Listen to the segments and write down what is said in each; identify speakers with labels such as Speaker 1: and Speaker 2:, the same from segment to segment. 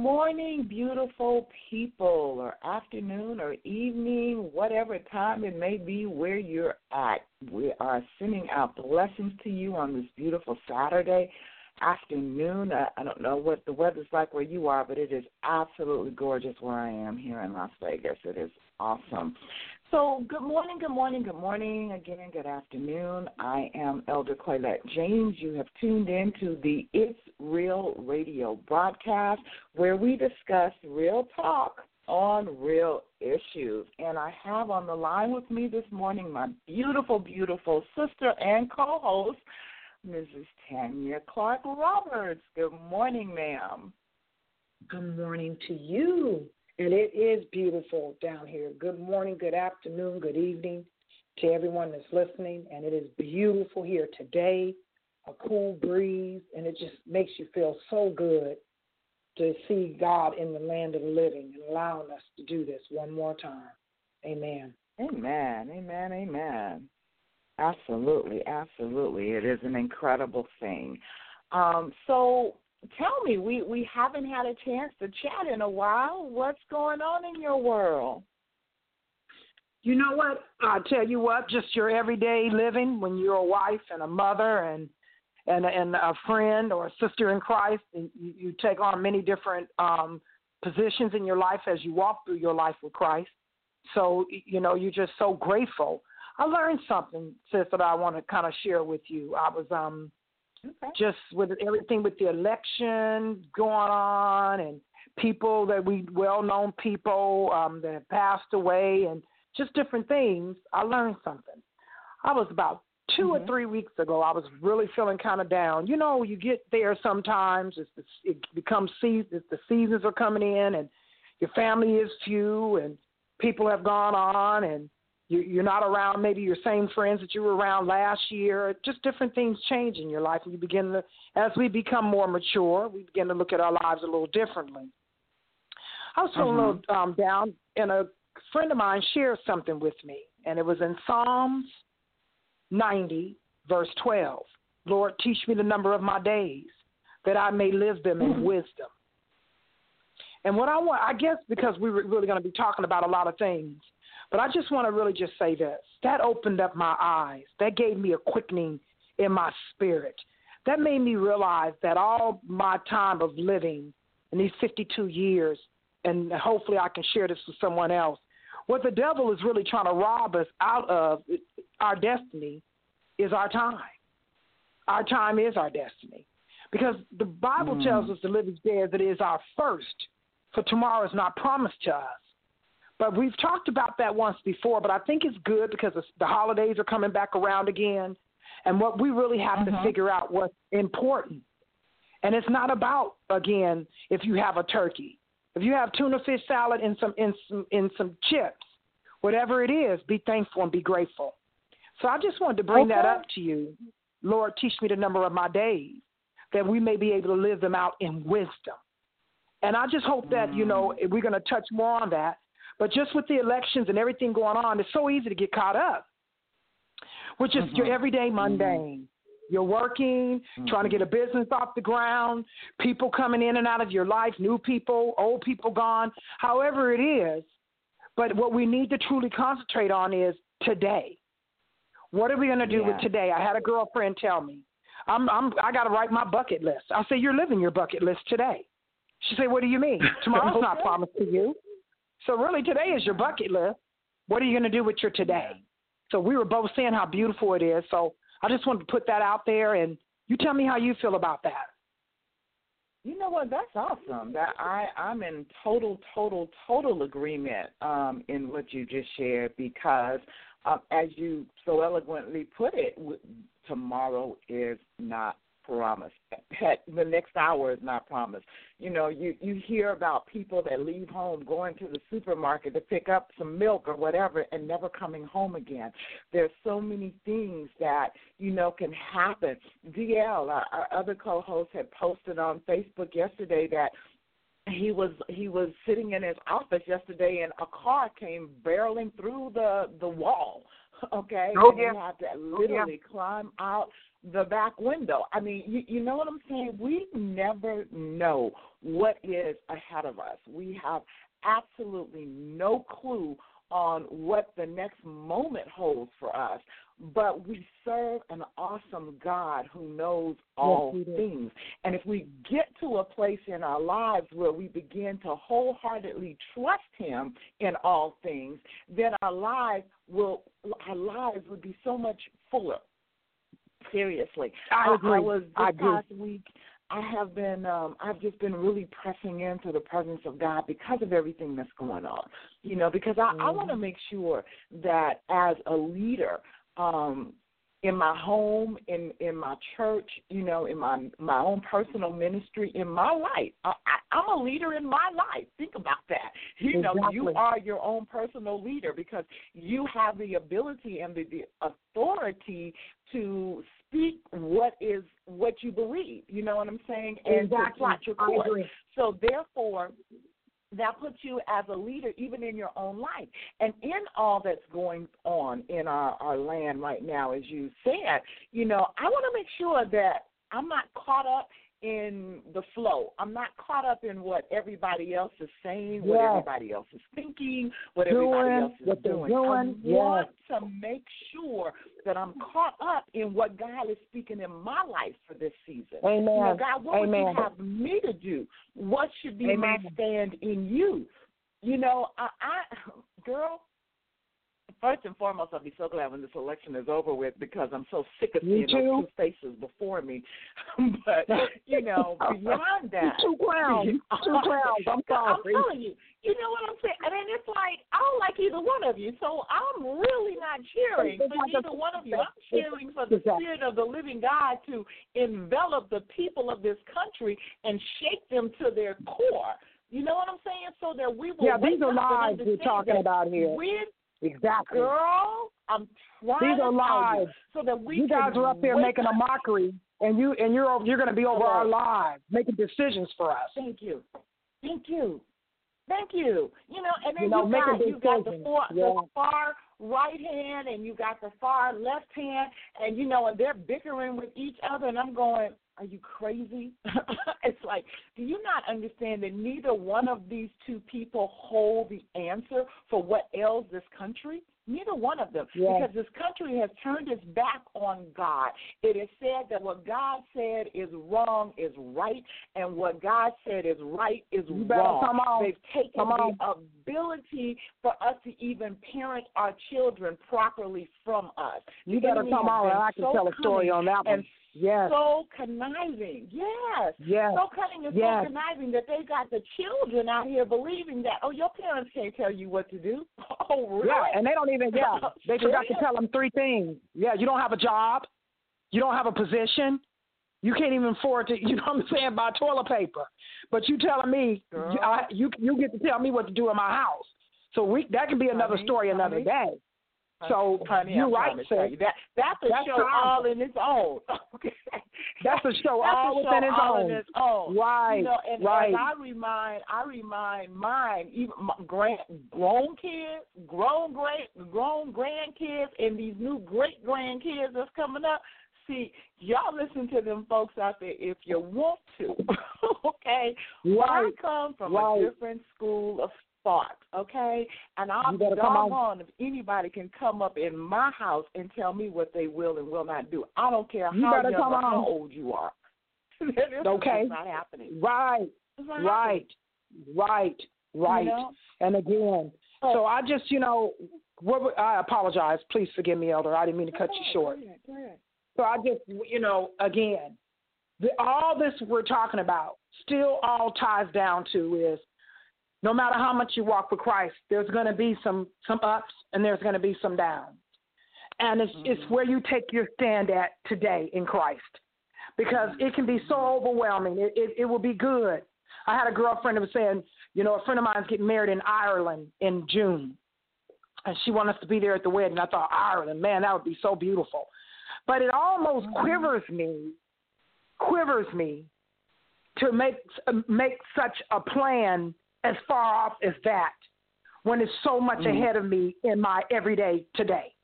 Speaker 1: morning, beautiful people, or afternoon, or evening, whatever time it may be where you're at. We are sending out blessings to you on this beautiful Saturday afternoon. I, don't know what the weather's like where you are, but it is absolutely gorgeous where I am here in Las Vegas. It is awesome. So, good morning, good morning, good morning. Again, good afternoon. I am Elder Claylette James. You have tuned in to the It's Real Radio broadcast where we discuss real talk on real issues. And I have on the line with me this morning my beautiful, beautiful sister and co host, Mrs. Tanya Clark Roberts. Good morning, ma'am.
Speaker 2: Good morning to you. And it is beautiful down here. Good morning, good afternoon, good evening to everyone that's listening. And it is beautiful here today, a cool breeze, and it just makes you feel so good to see God in the land of the living and allowing us to do this one more time. Amen.
Speaker 1: Amen, amen, amen. Absolutely, absolutely. It is an incredible thing. Um, so tell me, we, we haven't had a chance to chat in a while. What's going on in your world?
Speaker 2: You know what? I tell you what, just your everyday living when you're a wife and a mother and and and a friend or a sister in Christ, and you, you take on many different um, positions in your life as you walk through your life with Christ. So you know you're just so grateful. I learned something, sis, that I want to kind of share with you. I was um
Speaker 1: Okay.
Speaker 2: just with everything with the election going on and people that we well known people um that have passed away and just different things i learned something i was about 2
Speaker 1: Mhm.
Speaker 2: or three weeks ago i was really feeling kind of down you know you get there sometimes it's the, it becomes seasons the seasons are coming in and your family is few and people have gone on and you're not around maybe your same friends that you were around last year. Just different things change in your life, and you begin to, as we become more mature, we begin to look at our lives a little differently. I was feeling a little um, down, and a friend of mine shared something with me, and it was in Psalms 90, verse 12. Lord, teach me the number of my days, that I may live them in wisdom. And what I want, I guess, because we were really going to be talking about a lot of things, but I just want to really just say this. That opened up my eyes. That gave me a quickening in my spirit. That made me realize that all my time of living in these 52 years, and hopefully I can share this with someone else, what the devil is really trying to rob us out of our destiny is our time. Our time is our destiny. Because the Bible hmm. tells us to live as dead that it is our first, for tomorrow is not promised to us. But we've talked about that once before, but I think it's good because the- holidays are coming back around again. And what we really have to mm-hmm. figure out what's important. And it's not about, again, if you have a turkey. If you have tuna fish salad and some in some in some chips, whatever it is, be thankful and be grateful. So I just wanted to bring that up to you. Lord, teach me the number of my days, that we may be able to live them out in wisdom. And I just hope that, you know, mm. we're going to touch more on that. But just with the elections and everything going on, it's so easy to get caught up. We're just your mm-hmm. everyday mm-hmm. mundane. You're working, trying to mm-hmm. get a business off the ground, people coming in and out of your life, new people, old people gone, however it is. But what we need to truly concentrate on is today. What are we going to do
Speaker 1: Yeah.
Speaker 2: with today? I had a girlfriend tell me, "I'm I'm I got to write my bucket list." I say, "You're living your bucket list today." She said, "What do you mean? Tomorrow's not promised to you." So really, today is your bucket list. What are you going to do with your today? So we were both saying how beautiful it is. So I just wanted to put that out there, and you tell me how you feel about that.
Speaker 1: You know what? That's awesome. That I I'm in total, total, total agreement um, in what you just shared because, um, as you so eloquently put it, w- tomorrow is not promised. Heck, the next hour is not promised. You know, you you hear about people that leave home going to the supermarket to pick up some milk or whatever and never coming home again. There's so many things that you know can happen. DL, our, our other co-host, had posted on Facebook yesterday that he was he was sitting in his office yesterday and a car came barreling through the the wall. Okay,
Speaker 2: Oh,
Speaker 1: and
Speaker 2: yeah.
Speaker 1: he had to
Speaker 2: Oh, yeah.
Speaker 1: literally climb out the back window. I mean, you, you know what I'm saying? We never know what is ahead of us. We have absolutely no clue on what the next moment holds for us. But we serve an awesome God who knows all
Speaker 2: do.
Speaker 1: things. And if we get to a place in our lives where we begin to wholeheartedly trust Him in all things, then our lives will our lives would be so much fuller. Seriously,
Speaker 2: I agree.
Speaker 1: was this
Speaker 2: I
Speaker 1: past week. I have been um I've just been really pressing into the presence of God because of everything that's going on. You know, because I, I want to make sure that as a leader, um, in my home, in in my church, you know, in my my own personal ministry, in my life. I, I, I'm a leader in my life. Think about that. You know, you are your own personal leader because you have the ability and the, the authority to speak what is what you believe. You know what I'm saying? And to
Speaker 2: Exactly.
Speaker 1: plot your course. So therefore, that puts you as a leader even in your own life. And in all that's going on in our, our land right now, as you said, you know, I want to make sure that I'm not caught up in the flow. I'm not caught up in what everybody else is saying, what everybody else is thinking, what everybody else is
Speaker 2: what they're
Speaker 1: doing.
Speaker 2: doing,
Speaker 1: I want to make sure that I'm caught up in what God is speaking in my life for this season.
Speaker 2: Amen.
Speaker 1: God, what would
Speaker 2: Amen.
Speaker 1: you have me to do? What should be my stand in you? You know, I, I girl, first and foremost, I'll be so glad when this election is over with because I'm so sick of seeing those two faces before me. but you know, beyond that,
Speaker 2: Two clowns. Two clowns. I'm
Speaker 1: I'm telling you, you know what I'm saying? I mean, it's like I don't like either one of you, so I'm really not cheering for either one of you. I'm cheering for the spirit of the living God to envelop the people of this country and shake them to their core. You know what I'm saying? So that we will.
Speaker 2: Yeah, these are
Speaker 1: and
Speaker 2: lives we're talking about here.
Speaker 1: We're
Speaker 2: Exactly.
Speaker 1: girl. I'm trying
Speaker 2: These are lives.
Speaker 1: so that we
Speaker 2: you guys are up there making a mockery, and you and you're over, you're going to be over our lives, making decisions for us.
Speaker 1: Thank you. Thank you. Thank you. You know, and then
Speaker 2: You know,
Speaker 1: you, got you got the far
Speaker 2: Yeah.
Speaker 1: the far right hand and you got the far left hand and you know and they're bickering with each other and I'm going, Are you crazy? it's like, do you not understand that neither one of these two people hold the answer for what ails this country? Neither one of them.
Speaker 2: Yeah.
Speaker 1: Because this country has turned its back on God. It is said that what God said is wrong is right, and what God said is right is wrong.
Speaker 2: come on.
Speaker 1: They've taken
Speaker 2: Come on.
Speaker 1: the ability for us to even parent our children properly from us.
Speaker 2: You better come on, and I can
Speaker 1: so
Speaker 2: tell a story on that one.
Speaker 1: And
Speaker 2: Yes.
Speaker 1: so conniving, yes.
Speaker 2: Yes.
Speaker 1: So cunning and
Speaker 2: Yes.
Speaker 1: so conniving that they got the children out here believing that, oh, your parents can't tell you what to do. Oh, really?
Speaker 2: Yeah, and they don't even. Yeah, they forgot to tell them three things. Yeah, you don't have a job, you don't have a position, you can't even afford to. You know what I'm saying? Buy toilet paper, but you telling me
Speaker 1: Girl.
Speaker 2: you, I, you you get to tell me what to do in my house. So we that can be another
Speaker 1: Honey,
Speaker 2: story another
Speaker 1: honey.
Speaker 2: day. So
Speaker 1: Honey,
Speaker 2: you're
Speaker 1: I'm
Speaker 2: right,
Speaker 1: tell you that that's a
Speaker 2: That's
Speaker 1: show
Speaker 2: powerful.
Speaker 1: all in its own. Okay.
Speaker 2: That's a show
Speaker 1: That's
Speaker 2: all
Speaker 1: a show
Speaker 2: within its
Speaker 1: all
Speaker 2: own.
Speaker 1: in its own.
Speaker 2: Right,
Speaker 1: You know, and
Speaker 2: right.
Speaker 1: as I remind, I remind mine, even my grand, grown kids, grown great, grown grandkids, and these new great grandkids that's coming up. See, y'all listen to them folks out there if you want to. okay, Well, I come from
Speaker 2: Right.
Speaker 1: a different school of thought, okay? And I'm
Speaker 2: You
Speaker 1: be
Speaker 2: better come on.
Speaker 1: if anybody can come up in my house and tell me what they will and will not do. I don't care
Speaker 2: You
Speaker 1: how young or how old you are. this
Speaker 2: Okay.
Speaker 1: not happening.
Speaker 2: Right,
Speaker 1: not
Speaker 2: right, right, right.
Speaker 1: You know?
Speaker 2: And again, so I just, you know, what I apologize. Please forgive me, Elder. I didn't mean to cut you
Speaker 1: Go
Speaker 2: short.
Speaker 1: ahead, go ahead.
Speaker 2: So I just, you know, again, the, all this we're talking about still all ties down to is no matter how much you walk with Christ, there's going to be some some ups and there's going to be some downs, and it's mm-hmm. it's where you take your stand at today in Christ, because it can be so mm-hmm. overwhelming. It it, it will be good. I had a girlfriend who was saying, you know, a friend of mine's getting married in Ireland in June, and she wanted us to be there at the wedding. I thought Ireland, man, that would be so beautiful. But it almost mm-hmm. quivers me, quivers me to make make such a plan as far off as that when it's so much
Speaker 1: Mhm.
Speaker 2: ahead of me in my everyday today.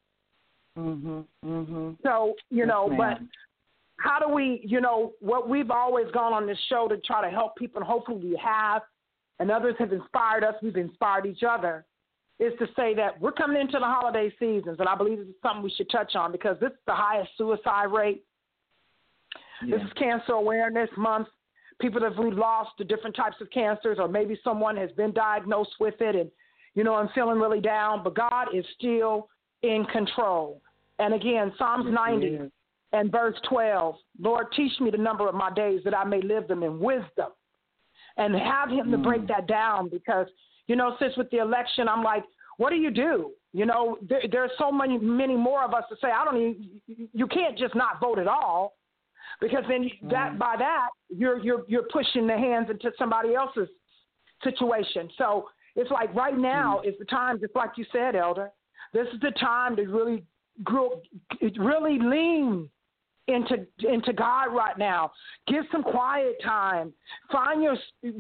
Speaker 1: Mhm. Mhm.
Speaker 2: So you
Speaker 1: Yes,
Speaker 2: know,
Speaker 1: ma'am.
Speaker 2: but how do we, you know, what we've always gone on this show to try to help people, and hopefully we have, and others have inspired us. We've inspired each other. Is to say that we're coming into the holiday seasons, and I believe this is something we should touch on because this is the highest suicide rate
Speaker 1: Yeah.
Speaker 2: This is Cancer Awareness Month. People that have lost to different types of cancers, or maybe someone has been diagnosed with it, and you know I'm feeling really down. But God is still in control. And again, Psalms 90
Speaker 1: is.
Speaker 2: and verse 12. Lord, teach me the number of my days that I may live them in wisdom, and have Him to break
Speaker 1: Mm.
Speaker 2: that down because you know, since with the election, I'm like, what do you do? You know, there, there's so many, many more of us to say, I don't even. You can't just not vote at all because then you, that
Speaker 1: mm-hmm.
Speaker 2: by that you're you're you're pushing the hands into somebody else's situation. So it's like right now mm-hmm. is the time, just like you said, Elder. This is the time to really grow, really lean into into God right now. Give some quiet time. Find your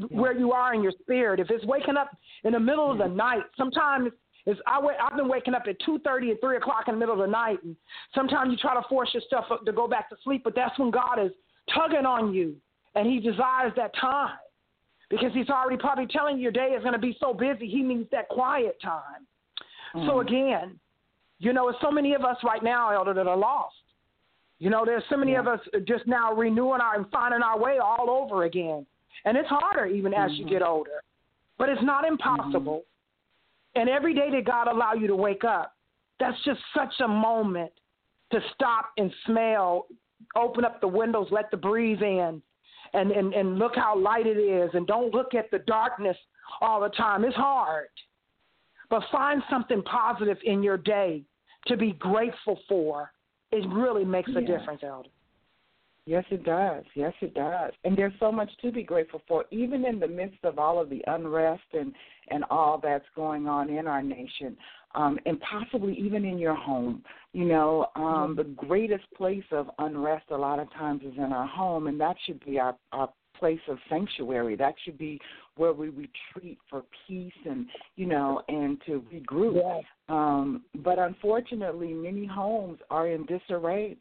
Speaker 2: where you are in your spirit. If it's waking up in the middle of the night, sometimes it's I wa- I've been waking up at two thirty and three o'clock in the middle of the night, and sometimes you try to force yourself up to go back to sleep, but that's when God is tugging on you, and He desires that time because He's already probably telling you your day is going to be so busy. He needs that quiet time. So
Speaker 1: Mhm.
Speaker 2: again, you know, there's so many of us right now, Elder, that are lost. You know, there's so many
Speaker 1: Yeah.
Speaker 2: of us just now renewing our and finding our way all over again. And it's harder even as you
Speaker 1: Mhm.
Speaker 2: get older. But it's not impossible. And every day that God allow you to wake up, that's just such a moment to stop and smell, open up the windows, let the breeze in, and, and, and look how light it is. And don't look at the darkness all the time. It's hard. But find something positive in your day to be grateful for. It really makes a difference, Elder.
Speaker 1: Yes, it does. Yes, it does. And there's so much to be grateful for, even in the midst of all of the unrest and and all that's going on in our nation, um, and possibly even in your home. You know, um, the greatest place of unrest a lot of times is in our home, and that should be our our place of sanctuary. That should be where we retreat for peace and you know and to regroup.
Speaker 2: Yes.
Speaker 1: Um, but unfortunately, many homes are in disarray.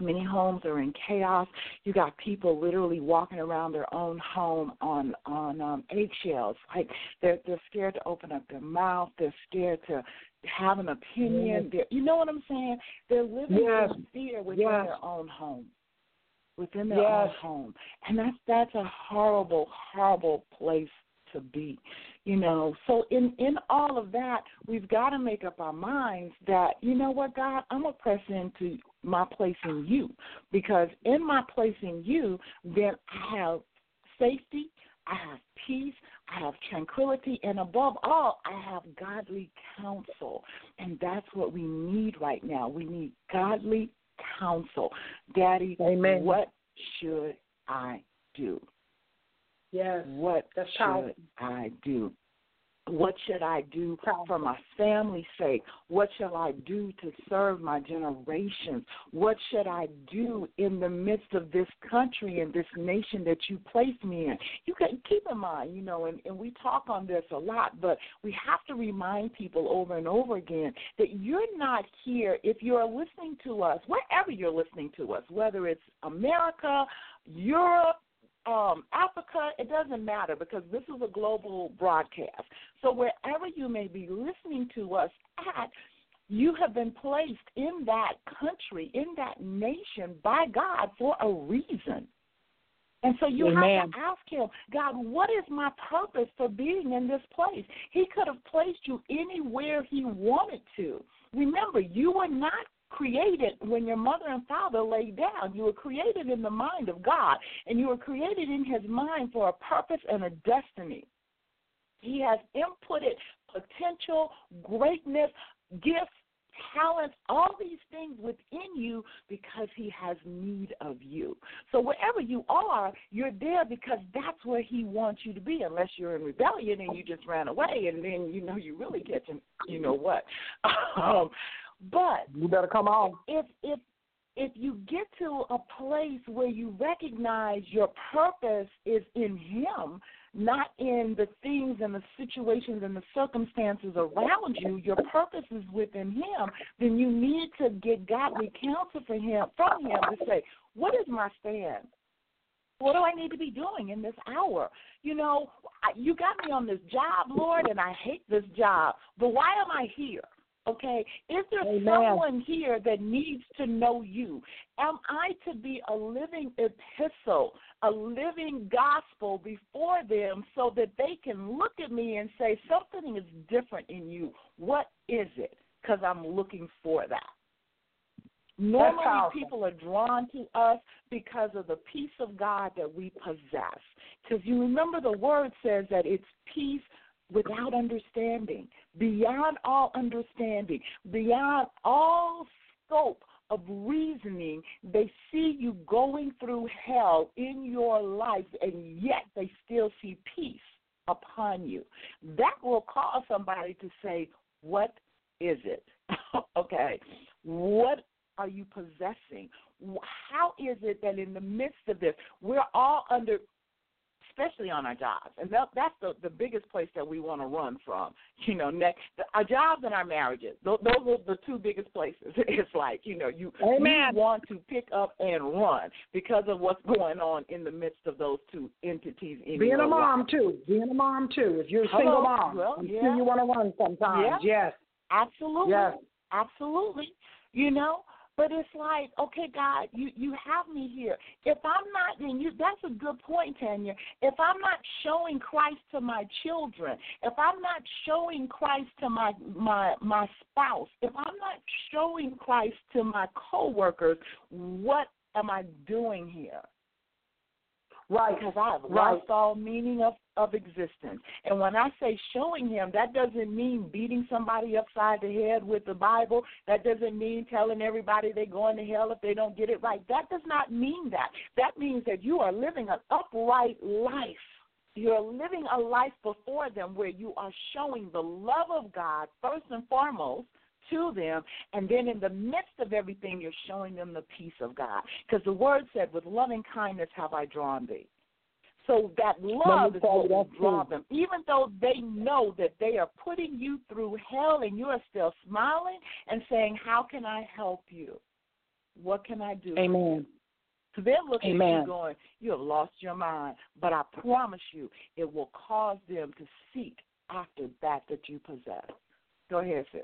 Speaker 1: Many homes are in chaos. You got people literally walking around their own home on on um, eggshells. Like they're they're scared to open up their mouth. They're scared to have an opinion. They're, you know what I'm saying? They're living
Speaker 2: Yes.
Speaker 1: in fear within
Speaker 2: Yes.
Speaker 1: their own home. Within their
Speaker 2: Yes.
Speaker 1: own home, and that's that's a horrible, horrible place to be you know so in in all of that we've got to make up our minds that you know what god i'm going to press into my place in you because in my place in you then i have safety i have peace i have tranquility and above all i have godly counsel and that's what we need right now we need godly counsel daddy
Speaker 2: Amen.
Speaker 1: what should i do
Speaker 2: Yes.
Speaker 1: what should
Speaker 2: powerful.
Speaker 1: I do? What should I do for my family's sake? What shall I do to serve my generations? What should I do in the midst of this country and this nation that you placed me in? You can keep in mind, you know, and, and we talk on this a lot, but we have to remind people over and over again that you're not here if you're listening to us, wherever you're listening to us, whether it's America, Europe, um, Africa, it doesn't matter because this is a global broadcast. So wherever you may be listening to us at, you have been placed in that country, in that nation by God for a reason. And so you
Speaker 2: Amen.
Speaker 1: have to ask him, God, what is my purpose for being in this place? He could have placed you anywhere he wanted to. Remember, you were not created when your mother and father laid down. You were created in the mind of God, and you were created in his mind for a purpose and a destiny. He has inputted potential, greatness, gifts, talents, all these things within you because he has need of you. So wherever you are, you're there because that's where he wants you to be, unless you're in rebellion and you just ran away and then you know you really catching you know what. Um, but
Speaker 2: You better come on.
Speaker 1: if if if you get to a place where you recognize your purpose is in him not in the things and the situations and the circumstances around you your purpose is within him then you need to get godly counsel for him from him to say what is my stand what do I need to be doing in this hour? You know, I, you got me on this job, Lord, and I hate this job. But why am I here? Okay, is there
Speaker 2: Amen.
Speaker 1: someone here that needs to know you? Am I to be a living epistle, a living gospel before them so that they can look at me and say, something is different in you? What is it? Because I'm looking for that. Normally, people are drawn to us because of the peace of God that we possess. Because you remember the word says that it's peace without understanding, beyond all understanding, beyond all scope of reasoning. They see you going through hell in your life, and yet they still see peace upon you. That will cause somebody to say, What is it? okay. What are you possessing? How is it that in the midst of this, we're all under, especially on our jobs, and that, that's the the biggest place that we want to run from. You know, next our jobs and our marriages. Those, those are the two biggest places. It's like you know you
Speaker 2: Amen.
Speaker 1: you want to pick up and run because of what's going on in the midst of those two entities in
Speaker 2: Being a mom
Speaker 1: life.
Speaker 2: too. Being a mom too. If you're a
Speaker 1: Hello.
Speaker 2: single mom,
Speaker 1: Well, yeah.
Speaker 2: you want to run sometimes. Yes.
Speaker 1: Absolutely.
Speaker 2: Yes.
Speaker 1: Absolutely. You know, but it's like, okay, God, you you have me here. If I'm not, and you that's a good point, Tanya. If I'm not showing Christ to my children, if I'm not showing Christ to my my my spouse, if I'm not showing Christ to my coworkers, what am I doing here?
Speaker 2: Right.
Speaker 1: because I've
Speaker 2: Right.
Speaker 1: lost all meaning of, of existence. And when I say showing him, that doesn't mean beating somebody upside the head with the Bible. That doesn't mean telling everybody they're going to hell if they don't get it right. That does not mean that. That means that you are living an upright life. You're living a life before them where you are showing the love of God first and foremost to them, and then in the midst of everything, you're showing them the peace of God. Because the word said, With loving kindness have I drawn thee. So that love is what will draw them, even though they know that they are putting you through hell and you are still smiling and saying, How can I help you? What can I do?
Speaker 2: Amen.
Speaker 1: So they're looking at
Speaker 2: Amen.
Speaker 1: you going, You have lost your mind. But I promise you, it will cause them to seek after that that you possess. Go ahead, sis.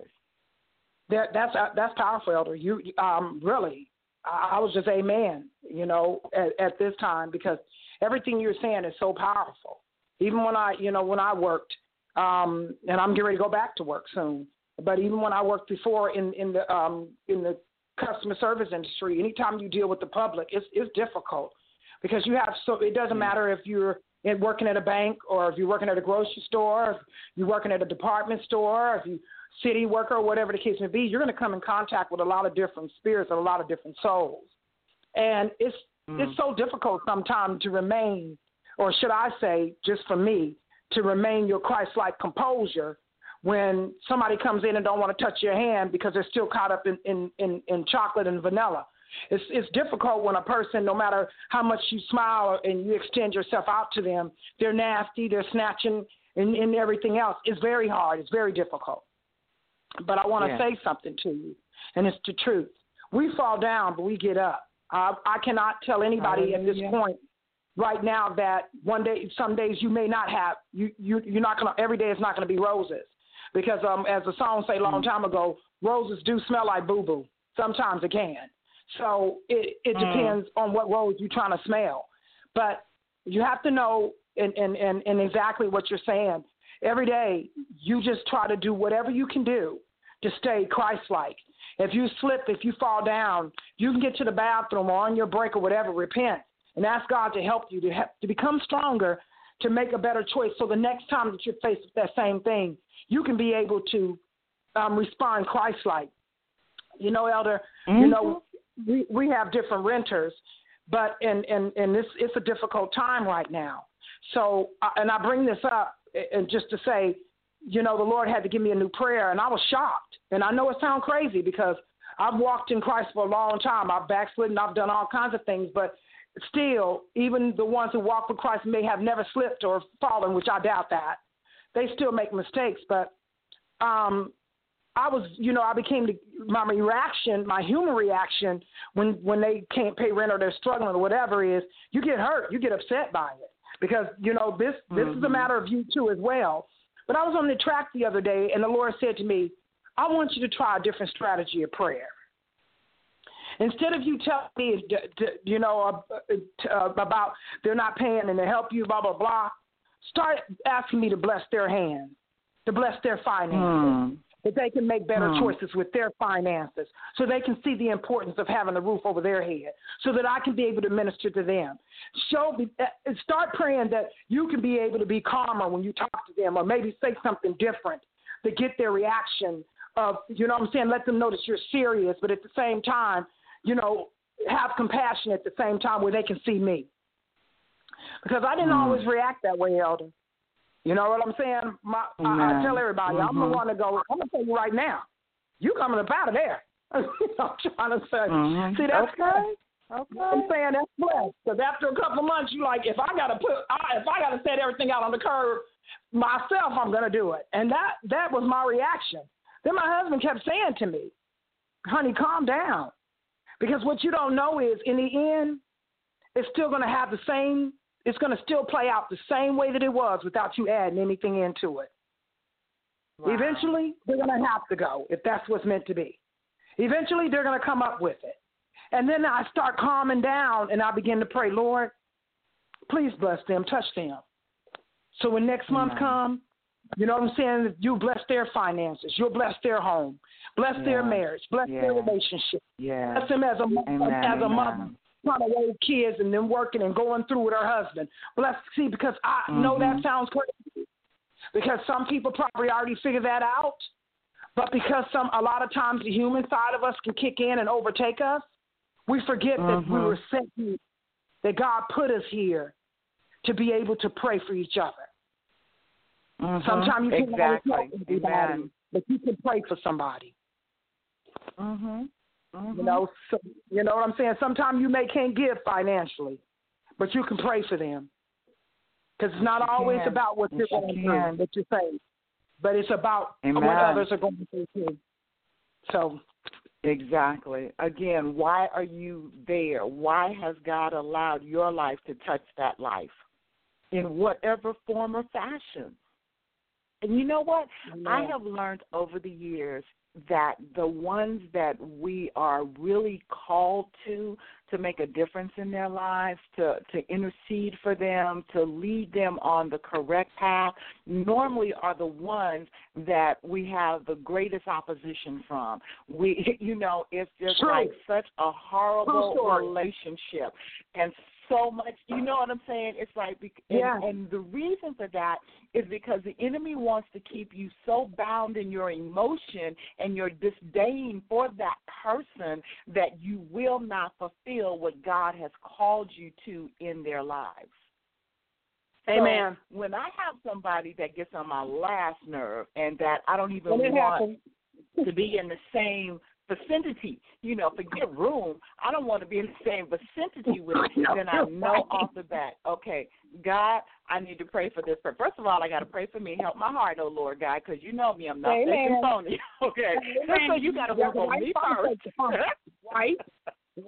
Speaker 2: That, that's uh, that's powerful, Elder. You um really, I, I was just amen. You know, at, at this time because everything you're saying is so powerful. Even when I, you know, when I worked, um, and I'm getting ready to go back to work soon. But even when I worked before in in the um in the customer service industry, anytime you deal with the public, it's it's difficult because you have so it doesn't matter if you're in working at a bank or if you're working at a grocery store, if you're working at a department store, if you city worker or whatever the case may be, you're going to come in contact with a lot of different spirits and a lot of different souls. And it's hmm. it's so difficult sometimes to remain, or should I say, just for me, to remain your Christ-like composure when somebody comes in and don't want to touch your hand because they're still caught up in, in, in, in chocolate and vanilla. It's it's difficult when a person, no matter how much you smile and you extend yourself out to them, they're nasty, they're snatching, and, and everything else. It's very hard. It's very difficult. But I want to
Speaker 1: Yeah.
Speaker 2: say something to you, and it's the truth. We fall down, but we get up. I, I cannot tell anybody at this point right now that one day, some days you may not have you you you're not gonna every day is not gonna be roses because um as the song say a long time ago, roses do smell like boo boo. Sometimes it can. So it it
Speaker 1: Mm.
Speaker 2: depends on what rose you're trying to smell, but you have to know and and and, and exactly what you're saying. Every day you just try to do whatever you can do to stay Christ-like. If you slip, if you fall down, you can get to the bathroom or on your break or whatever, repent and ask God to help you to help, to become stronger, to make a better choice. So the next time that you're faced with that same thing, you can be able to um, respond Christ-like. You know, Elder, you know, we we have different renters, but and and and this it's a difficult time right now. So uh, and I bring this up and just to say, you know, the Lord had to give me a new prayer, and I was shocked. And I know it sounds crazy because I've walked in Christ for a long time. I've backslidden. I've done all kinds of things, but still, even the ones who walk with Christ may have never slipped or fallen, which I doubt that. They still make mistakes, but um, I was, you know, I became the, my reaction, my human reaction when when they can't pay rent or they're struggling or whatever is, you get hurt, you get upset by it because you know this this is a matter of you too as well. But I was on the track the other day, and the Lord said to me, "I want you to try a different strategy of prayer." Instead of you telling me, you know, uh, uh, about they're not paying and to help you, blah blah blah, start asking me to bless their hands, to bless their finances, that they can make better
Speaker 1: Hmm.
Speaker 2: choices with their finances, so they can see the importance of having a roof over their head, so that I can be able to minister to them. Show uh, start praying that you can be able to be calmer when you talk to them, or maybe say something different to get their reaction. Of you know what I'm saying, let them know that you're serious, but at the same time, you know, have compassion at the same time where they can see me. Because I didn't
Speaker 1: Mm.
Speaker 2: always react that way, Elder. You know what I'm saying? My, I, I tell everybody, I'm the
Speaker 1: Mhm.
Speaker 2: one to go. I'm gonna tell you right now, you coming up out of there. I'm trying to say.
Speaker 1: Mhm.
Speaker 2: See, that's
Speaker 1: Okay.
Speaker 2: I'm saying that's blessed. Because after a couple of months, you like, if I gotta put, I, if I gotta set everything out on the curb myself, I'm gonna do it. And that that was my reaction. Then my husband kept saying to me, "Honey, calm down," because what you don't know is, in the end, it's still gonna have the same. It's gonna still play out the same way that it was without you adding anything into it.
Speaker 1: Wow.
Speaker 2: Eventually, they're going to have to go if that's what's meant to be. Eventually, they're going to come up with it. And then I start calming down and I begin to pray, Lord, please bless them, touch them. So when next month
Speaker 1: Amen.
Speaker 2: comes, you know what I'm saying? You bless their finances, you'll bless their home, bless their marriage, bless their relationship,
Speaker 1: Yeah.
Speaker 2: bless them as a
Speaker 1: Amen.
Speaker 2: as a mother trying to raise kids and then working and going through with her husband. Bless see because I know that
Speaker 1: Mhm.
Speaker 2: sounds crazy. Because some people probably already figured that out. But because some a lot of times the human side of us can kick in and overtake us, we forget that we
Speaker 1: Mhm.
Speaker 2: were sent here, that God put us here to be able to pray for each other.
Speaker 1: Mhm.
Speaker 2: Sometimes you can't
Speaker 1: exactly.
Speaker 2: help everybody,
Speaker 1: Amen.
Speaker 2: but you can pray for somebody.
Speaker 1: Mhm. Mhm.
Speaker 2: You know, so, you know what I'm saying. Sometimes you may can't give financially, but you can pray for them because it's not always
Speaker 1: can.
Speaker 2: about what
Speaker 1: Yes,
Speaker 2: you're
Speaker 1: you
Speaker 2: going through, what you say, but it's about
Speaker 1: Amen.
Speaker 2: what others are going through too. So,
Speaker 1: Exactly. Again, why are you there? Why has God allowed your life to touch that life in whatever form or fashion? And you know what? I have learned over the years that the ones that we are really called to to make a difference in their lives, to to intercede for them, to lead them on the correct path, normally are the ones that we have the greatest opposition from. We you know, it's just
Speaker 2: True.
Speaker 1: like such a horrible relationship and so much you know what I'm saying? It's like and,
Speaker 2: Yeah.
Speaker 1: and the reason for that is because the enemy wants to keep you so bound in your emotion and your disdain for that person that you will not fulfill what God has called you to in their lives. So
Speaker 2: Amen.
Speaker 1: when I have somebody that gets on my last nerve and that I don't even want
Speaker 2: happens,
Speaker 1: to be in the same vicinity. You know, forget room. I don't want to be in the same vicinity with it. then I know off the bat, okay, God, I need to pray for this. person. First of all, I got to pray for me. Help my heart, oh Lord God, because you know me. I'm not
Speaker 2: Amen.
Speaker 1: phony. Okay, so you got to work on me first.
Speaker 2: right,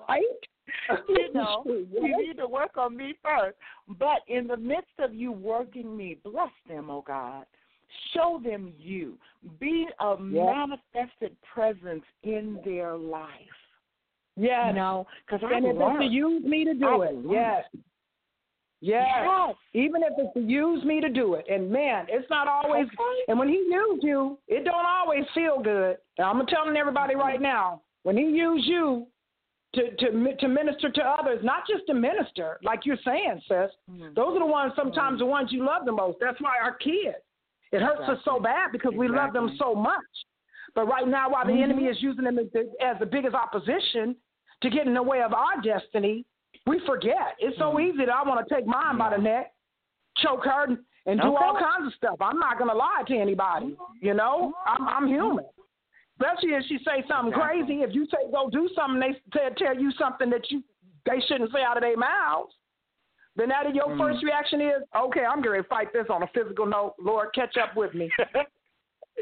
Speaker 2: right.
Speaker 1: you know, you need to work on me first. But in the midst of you working me, bless them, oh God. Show them you. Be a manifested presence in their life.
Speaker 2: Yeah.
Speaker 1: You know, because
Speaker 2: and
Speaker 1: I
Speaker 2: if it's to use me to do
Speaker 1: I
Speaker 2: it,
Speaker 1: learned.
Speaker 2: yes. Yes.
Speaker 1: Yes.
Speaker 2: Even if it's to use me to do it. And man, it's not always
Speaker 1: Okay.
Speaker 2: and when he used you, it don't always feel good. And I'm telling everybody right now, when he used you to to to minister to others, not just to minister, like you're saying, sis.
Speaker 1: Mhm.
Speaker 2: Those are the ones sometimes the ones you love the most. That's why our kids. It hurts us so bad because we love them so much. But right now, while the
Speaker 1: Mhm.
Speaker 2: enemy is using them as the, as the biggest opposition to get in the way of our destiny, we forget. It's so
Speaker 1: Mhm.
Speaker 2: easy that I want to take mine by the neck, choke her, and, and do all kinds of stuff. I'm not going to lie to anybody. You know, I'm, I'm human. Especially if she say something
Speaker 1: Exactly.
Speaker 2: crazy. If you say go do something, they tell, tell you something that you they shouldn't say out of their mouths. Then that your
Speaker 1: Mhm.
Speaker 2: first reaction is, okay, I'm going to fight this on a physical note. Lord, catch up with me.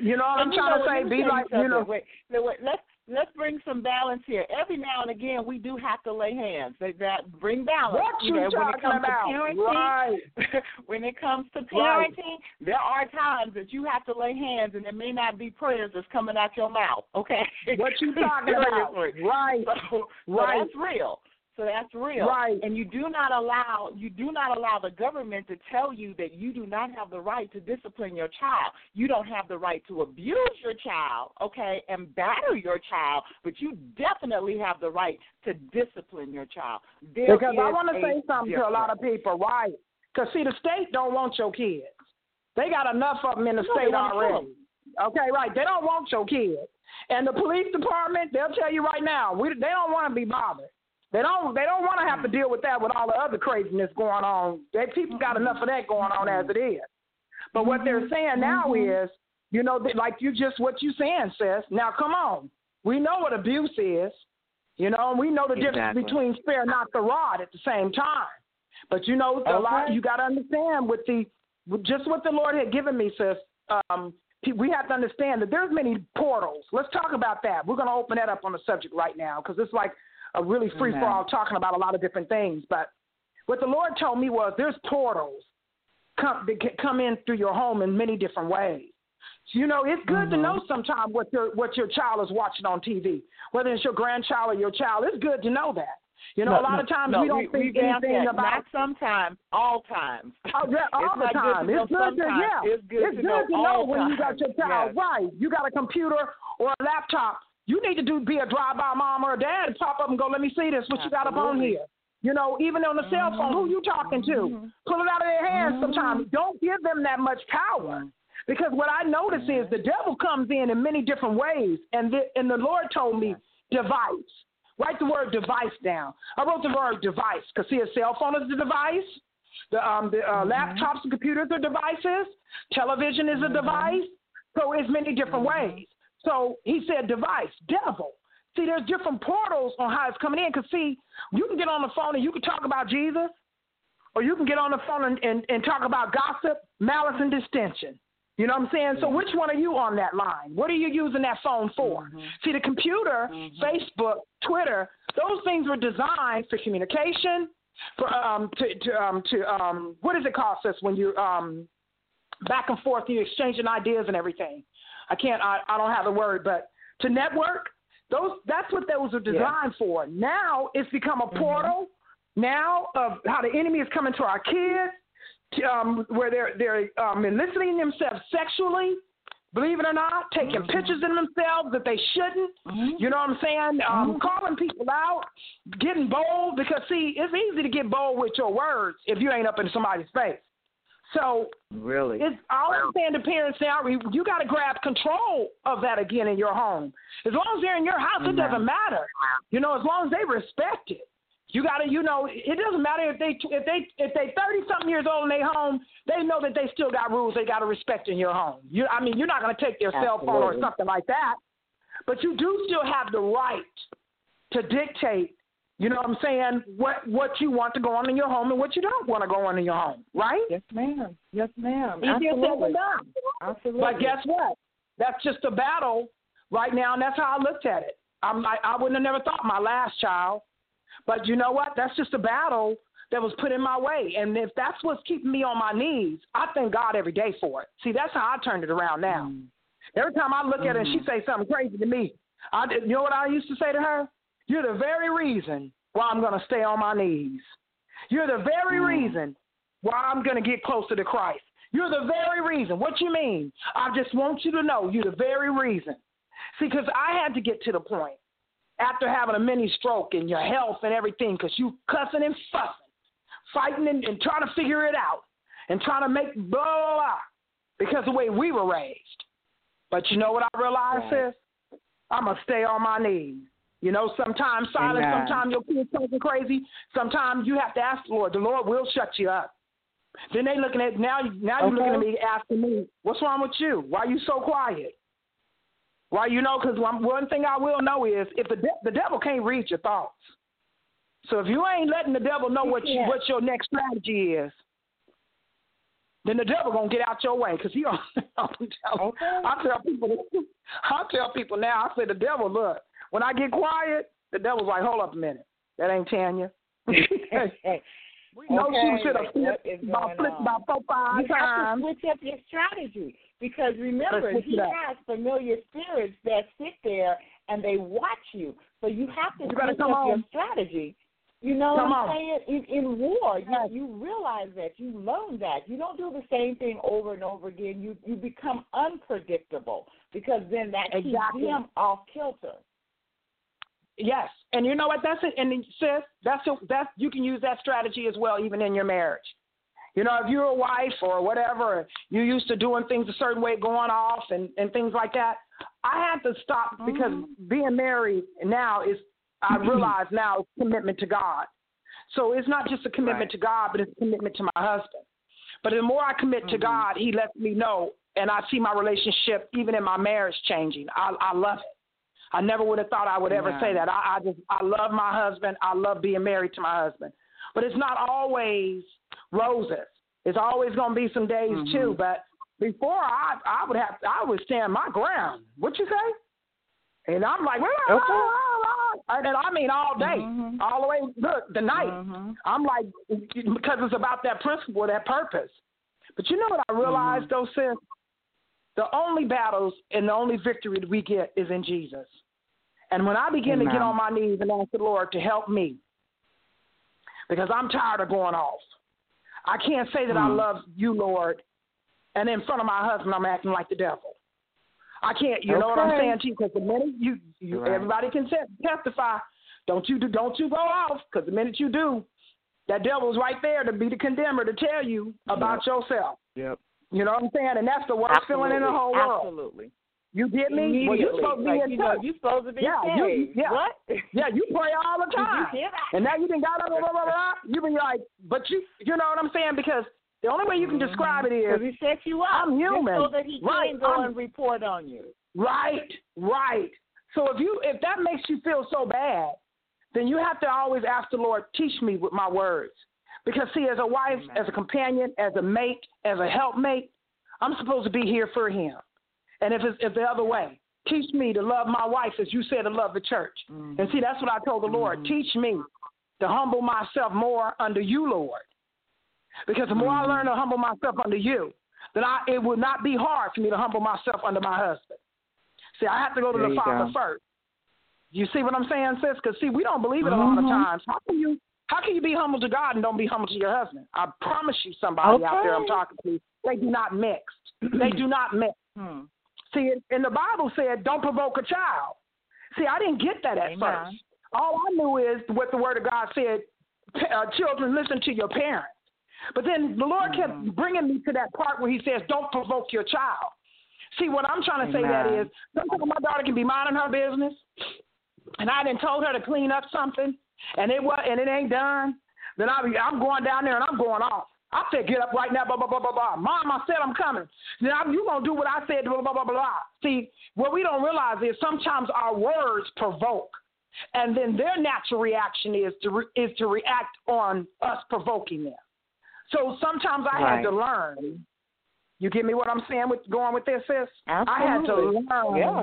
Speaker 2: You know what I'm trying
Speaker 1: know
Speaker 2: to say? Be
Speaker 1: you
Speaker 2: like, you know,
Speaker 1: Wait, wait, wait, let's let's bring some balance here. Every now and again, we do have to lay hands. That, that bring balance.
Speaker 2: what you
Speaker 1: know, when it
Speaker 2: talking
Speaker 1: comes
Speaker 2: about?
Speaker 1: To parenting,
Speaker 2: Right.
Speaker 1: when it comes to
Speaker 2: Right.
Speaker 1: parenting, there are times that you have to lay hands, and it may not be prayers that's coming out your mouth. Okay.
Speaker 2: What you talking about? Right.
Speaker 1: So, so
Speaker 2: Right.
Speaker 1: that's real. So that's real.
Speaker 2: Right.
Speaker 1: And you do not allow you do not allow the government to tell you that you do not have the right to discipline your child. You don't have the right to abuse your child, okay, and batter your child, but you definitely have the right to discipline your child. There
Speaker 2: Because I want to say something to a lot of people, right? Because see, the state don't want your kids. They got enough of them in the
Speaker 1: No,
Speaker 2: state already. Okay, right? They don't want your kids. And the police department, they'll tell you right now, we they don't want to be bothered. They don't. They don't want to have to mm. deal with that with all the other craziness going on. They people got enough of that going on as it mm-hmm. is. But what they're mm-hmm. saying now mm-hmm. is, you know, like you just what you saying, sis. Now come on, we know what abuse is. You know, and we know the difference between spare not the rod at the same time. But you know, a lot you got to understand with the just what the Lord had given me, sis. Um, pe- we have to understand that there's many portals. Let's talk about that. We're going to open that up on the subject right now because it's like a really free for all talking about a lot of different things. But what the Lord told me was there's portals come that can come in through your home in many different ways. So, you know, it's good to
Speaker 1: Mm-hmm.
Speaker 2: know sometimes what your what your child is watching on TV, whether it's your grandchild or your child. It's good to know that. You know,
Speaker 1: No,
Speaker 2: a lot
Speaker 1: no,
Speaker 2: of times
Speaker 1: no,
Speaker 2: we don't
Speaker 1: we,
Speaker 2: think anything about
Speaker 1: Not sometimes, all times.
Speaker 2: Oh, yeah, all
Speaker 1: It's
Speaker 2: the time.
Speaker 1: good
Speaker 2: it's
Speaker 1: know
Speaker 2: good to yeah.
Speaker 1: It's good to know
Speaker 2: know,
Speaker 1: all
Speaker 2: when you got your child
Speaker 1: Yes.
Speaker 2: right. You got a computer or a laptop. You need to do be a drive-by mom or a dad and pop up and go, let me see this. What you got up on here? You know, even on the cell phone, who you talking to?
Speaker 1: Mm-hmm.
Speaker 2: Pull it out of their hands. Sometimes don't give them that much power. Because what I notice is the devil comes in in many different ways, and the, and the Lord told me device. Write the word device down. I wrote the word device because see, a cell phone is a device. The um the uh, laptops and computers are devices. Television is a device. So it's many different ways. So he said device, devil. See, there's different portals on how it's coming in. Because see, you can get on the phone and you can talk about Jesus, or you can get on the phone and, and, and talk about gossip, malice, and distension. You know what I'm saying? So which one are you on that line? What are you using that phone for? See, the computer, Facebook, Twitter, those things were designed for communication, for um to to um to um what does it cost us when you um back and forth you exchanging ideas and everything. I can't I, I don't have the word, but to network, those that's what those are designed for. Now it's become a portal now of how the enemy is coming to our kids, um, where they're they're um, eliciting themselves sexually. Believe it or not, taking pictures of themselves that they shouldn't. You know what I'm saying? Um, Calling people out, getting bold because see, it's easy to get bold with your words if you ain't up in somebody's face. So
Speaker 1: Really?
Speaker 2: it's all I'm saying to parents now, you- got to grab control of that again in your home. As long as they're in your house, it doesn't matter. You know, as long as they respect it. You got to, you know, it doesn't matter if they if they if they thirty something years old in their home, they know that they still got rules they got to respect in your home. You, I mean, you're not going to take their cell phone or something like that, but you do still have the right to dictate. You know what I'm saying? What what you want to go on in your home and what you don't want to go on in your home, right?
Speaker 1: Yes, ma'am. Yes, ma'am.
Speaker 2: Easier said
Speaker 1: Absolutely.
Speaker 2: than done.
Speaker 1: Absolutely.
Speaker 2: But guess what? That's just a battle right now, and that's how I looked at it. I'm, I, I wouldn't have never thought my last child But you know what? That's just a battle that was put in my way. And if that's what's keeping me on my knees, I thank God every day for it. See, that's how I turned it around now.
Speaker 1: Mm.
Speaker 2: Every time I look at her and she say something crazy to me, I, you know what I used to say to her? You're the very reason why I'm going to stay on my knees. You're the very
Speaker 1: Mm.
Speaker 2: reason why I'm going to get closer to Christ. You're the very reason. What you mean? I just want you to know you're the very reason. See, because I had to get to the point after having a mini stroke and your health and everything, because you cussing and fussing, fighting and, and trying to figure it out and trying to make blah, blah, blah, because the way we were raised. But you know what I realized,
Speaker 1: Right.
Speaker 2: sis? I'm going to stay on my knees. You know, sometimes silent,
Speaker 1: Amen.
Speaker 2: sometimes your kids talking crazy. Sometimes you have to ask the Lord. The Lord will shut you up. Then they looking at now. Now you're looking at me asking me, "What's wrong with you? Why are you so quiet?" Why you know? Because one, one thing I will know is if the de- the devil can't read your thoughts. So if you ain't letting the devil know what you, what your next strategy is, then the devil gonna get out your way. Because he,
Speaker 1: Okay.
Speaker 2: I tell people, I tell people now. I say the devil, look, when I get quiet, the devil's like, hold up a minute, that ain't Tanya. We know
Speaker 1: Okay,
Speaker 2: she should have flipped
Speaker 1: is
Speaker 2: about
Speaker 1: going
Speaker 2: flipped
Speaker 1: on?
Speaker 2: about four five
Speaker 1: you have to switch up your strategy because remember he has familiar spirits that sit there and they watch you. So you have to
Speaker 2: You
Speaker 1: switch
Speaker 2: come
Speaker 1: up your strategy. You know
Speaker 2: Come
Speaker 1: what I'm
Speaker 2: on.
Speaker 1: saying? In, in war, you,
Speaker 2: Yes.
Speaker 1: you realize that you learn that you don't do the same thing over and over again. You you become unpredictable because then that
Speaker 2: Exactly.
Speaker 1: keeps them off kilter.
Speaker 2: Yes, and you know what? That's it. And sis, that's a, that's you can use that strategy as well, even in your marriage. You know, if you're a wife or whatever, you're used to doing things a certain way, going off and and things like that. I had to stop because being married now is I realize now commitment to God. So it's not just a commitment
Speaker 1: Right.
Speaker 2: to God, but it's a commitment to my husband. But the more I commit to
Speaker 1: Mhm.
Speaker 2: God, He lets me know, and I see my relationship, even in my marriage, changing. I, I love it. I never would have thought I would ever
Speaker 1: Amen.
Speaker 2: say that. I, I just I love my husband. I love being married to my husband. But it's not always roses. It's always going to be some days
Speaker 1: Mhm.
Speaker 2: too. But before I I would have I would stand my ground. What you say? And I'm like, well,
Speaker 1: Okay.
Speaker 2: and I mean all day,
Speaker 1: Mhm.
Speaker 2: all the way look the night.
Speaker 1: Mhm.
Speaker 2: I'm like because it's about that principle, that purpose. But you know what I realized though, sis? The only battles and the only victory that we get is in Jesus. And when I begin to get on my knees and ask the Lord to help me, because I'm tired of going off. I can't say that I
Speaker 1: Mm.
Speaker 2: love you, Lord, and in front of my husband I'm acting like the devil. I can't. You know what I'm saying to you? Because the minute you, you
Speaker 1: Right.
Speaker 2: everybody can te- testify. Don't you do? Don't you go off? Because the minute you do, that devil's right there to be the condemner to tell you about yourself.
Speaker 1: Yep.
Speaker 2: You know what I'm saying? And that's the worst feeling in the whole world.
Speaker 1: Absolutely.
Speaker 2: You get me? Well, you're supposed to be
Speaker 1: like,
Speaker 2: in
Speaker 1: you know, you're supposed to be
Speaker 2: Yeah, you- yeah.
Speaker 1: What?
Speaker 2: Yeah, you pray all the
Speaker 1: you
Speaker 2: time.
Speaker 1: that?
Speaker 2: And now you done got blah, blah, blah, blah. You been like, but you, you know what I'm saying? Because the only way you can describe it is mm-hmm.
Speaker 1: Because he set you up.
Speaker 2: I'm human.
Speaker 1: Just so that he
Speaker 2: Right,
Speaker 1: can go
Speaker 2: I'm-
Speaker 1: and report on you.
Speaker 2: right, right. So if you, if that makes you feel so bad, then you have to always ask the Lord, teach me with my words. Because see, as a wife,
Speaker 1: Amen.
Speaker 2: as a companion, as a mate, as a helpmate, I'm supposed to be here for him. And if it's if the other way, teach me to love my wife as you said to love the church.
Speaker 1: Mhm.
Speaker 2: And see, that's what I told the Lord.
Speaker 1: Mhm.
Speaker 2: Teach me to humble myself more under you, Lord. Because the more I
Speaker 1: Mhm.
Speaker 2: learn to humble myself under you, then I, it would not be hard for me to humble myself under my husband. See, I have to go to
Speaker 1: There
Speaker 2: the Father
Speaker 1: go.
Speaker 2: first. You see what I'm saying, sis? Because see, we don't believe it a lot of
Speaker 1: Mhm.
Speaker 2: times. How can you? How can you be humble to God and don't be humble to your husband? I promise you, somebody out there I'm talking to, they do not mix. they do not mix.
Speaker 1: Hmm.
Speaker 2: See, and- the Bible said, "Don't provoke a child." See, I didn't get that at
Speaker 1: Amen.
Speaker 2: first. All I knew is what the Word of God said: uh, "Children, listen to your parents." But then the Lord kept
Speaker 1: Mhm.
Speaker 2: bringing me to that part where He says, "Don't provoke your child." See, what I'm trying to say that is,
Speaker 1: Amen.
Speaker 2: is, sometimes my daughter can be minding her business, and I didn't told her to clean up something, and it was and it ain't done. Then I be, I'm going down there and I'm going off. I said, get up right now, blah, blah, blah, blah, blah. Mom, I said I'm coming. Now you going to do what I said, blah, blah, blah, blah. See, what we don't realize is sometimes our words provoke. And then their natural reaction is to re- is to react on us provoking them. So sometimes I had to learn. You get me what I'm saying with going with this, sis? I had to learn.
Speaker 1: Yeah.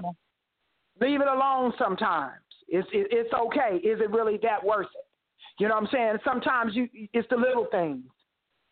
Speaker 2: Leave it alone sometimes. It's it, it's okay. Is it really that worth it? You know what I'm saying? Sometimes you it's the little things.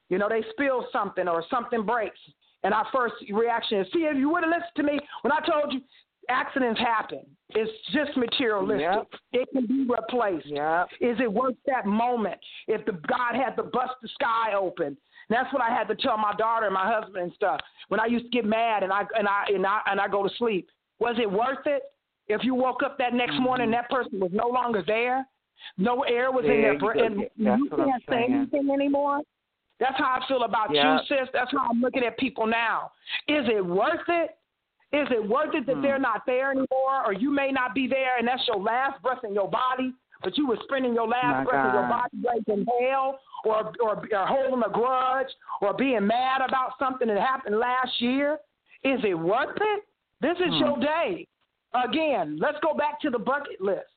Speaker 2: You know, they spill something or something breaks, and our first reaction is, see, if you would have listened to me when I told you, accidents happen. It's just materialistic.
Speaker 1: Yep.
Speaker 2: It can be replaced.
Speaker 1: Yep.
Speaker 2: Is it worth that moment if the God had to bust the sky open? That's what I had to tell my daughter and my husband and stuff. When I used to get mad and I and I and I and I go to sleep. Was it worth it? If you woke up that next
Speaker 1: Mm-hmm.
Speaker 2: morning, that person was no longer there. No air was in
Speaker 1: There
Speaker 2: their
Speaker 1: you
Speaker 2: brain,
Speaker 1: go.
Speaker 2: and
Speaker 1: That's
Speaker 2: you can't say anything anymore. That's how I feel about
Speaker 1: Yeah.
Speaker 2: you, sis. That's how I'm looking at people now. Is it worth it? Is it worth it that
Speaker 1: Hmm.
Speaker 2: they're not there anymore, or you may not be there, and that's your last breath in your body, but you were spending your last
Speaker 1: My
Speaker 2: breath in your
Speaker 1: God.
Speaker 2: body raising hell, or, or or holding a grudge, or being mad about something that happened last year? Is it worth it? This is
Speaker 1: Hmm.
Speaker 2: your day. Again, let's go back to the bucket list.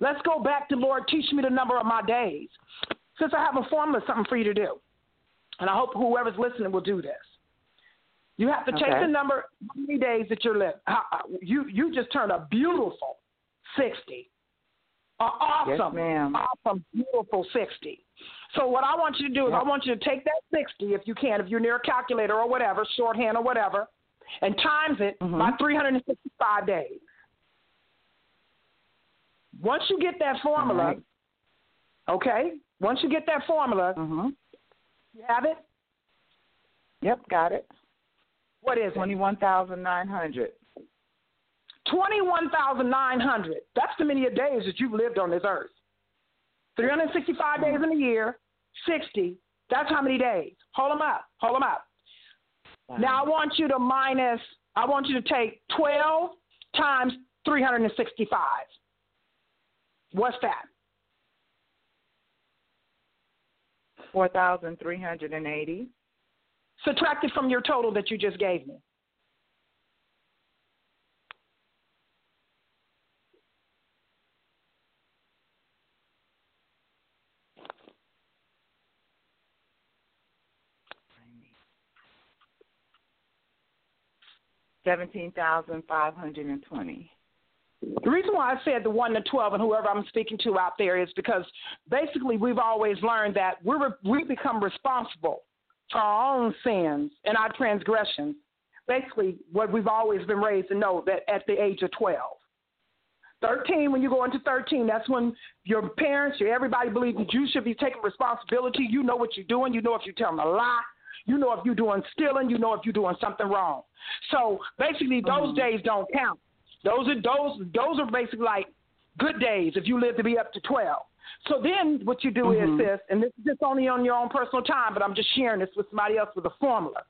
Speaker 2: Let's go back to Lord, teach me the number of my days. Since I have a formula, something for you to do, and I hope whoever's listening will do this. You have to take
Speaker 1: Okay.
Speaker 2: the number how many days that you're living. How- uh, You you just turned a beautiful sixty, a awesome,
Speaker 1: ma'am.
Speaker 2: awesome, beautiful sixty. So what I want you to do is I want you to take that sixty, if you can, if you're near a calculator or whatever, shorthand or whatever, and times it
Speaker 1: Mhm.
Speaker 2: by 365 days. Once you get that formula,
Speaker 1: right.
Speaker 2: okay. Once you get that formula,
Speaker 1: Mhm.
Speaker 2: you have it.
Speaker 1: Yep, got it.
Speaker 2: What is it?
Speaker 1: Twenty-one thousand nine hundred.
Speaker 2: 21,900. That's the many of days that you've lived on this earth. 365 days in a year, 60. That's how many days. Hold them up. Hold them up. Now I want you to minus, I want you to take 12 times 365. What's that?
Speaker 1: four thousand three hundred and eighty.
Speaker 2: Subtract it from your total that you just gave me.
Speaker 1: Seventeen thousand five hundred and twenty.
Speaker 2: The reason why I said the 1 to 12 and whoever I'm speaking to out there is because basically we've always learned that we're, we become responsible for our own sins and our transgressions. Basically, what we've always been raised to know that at the age of 12. 13, when you go into 13, that's when your parents, your everybody believes that you should be taking responsibility. You know what you're doing. You know if you're telling a lie. You know if you're doing stealing. You know if you're doing something wrong. So basically, those
Speaker 1: Mhm.
Speaker 2: days don't count. Those are those those are basically like good days if you live to be up to twelve. So then what you do
Speaker 1: Mhm.
Speaker 2: is this, and this is just only on your own personal time, but I'm just sharing this with somebody else with a formula.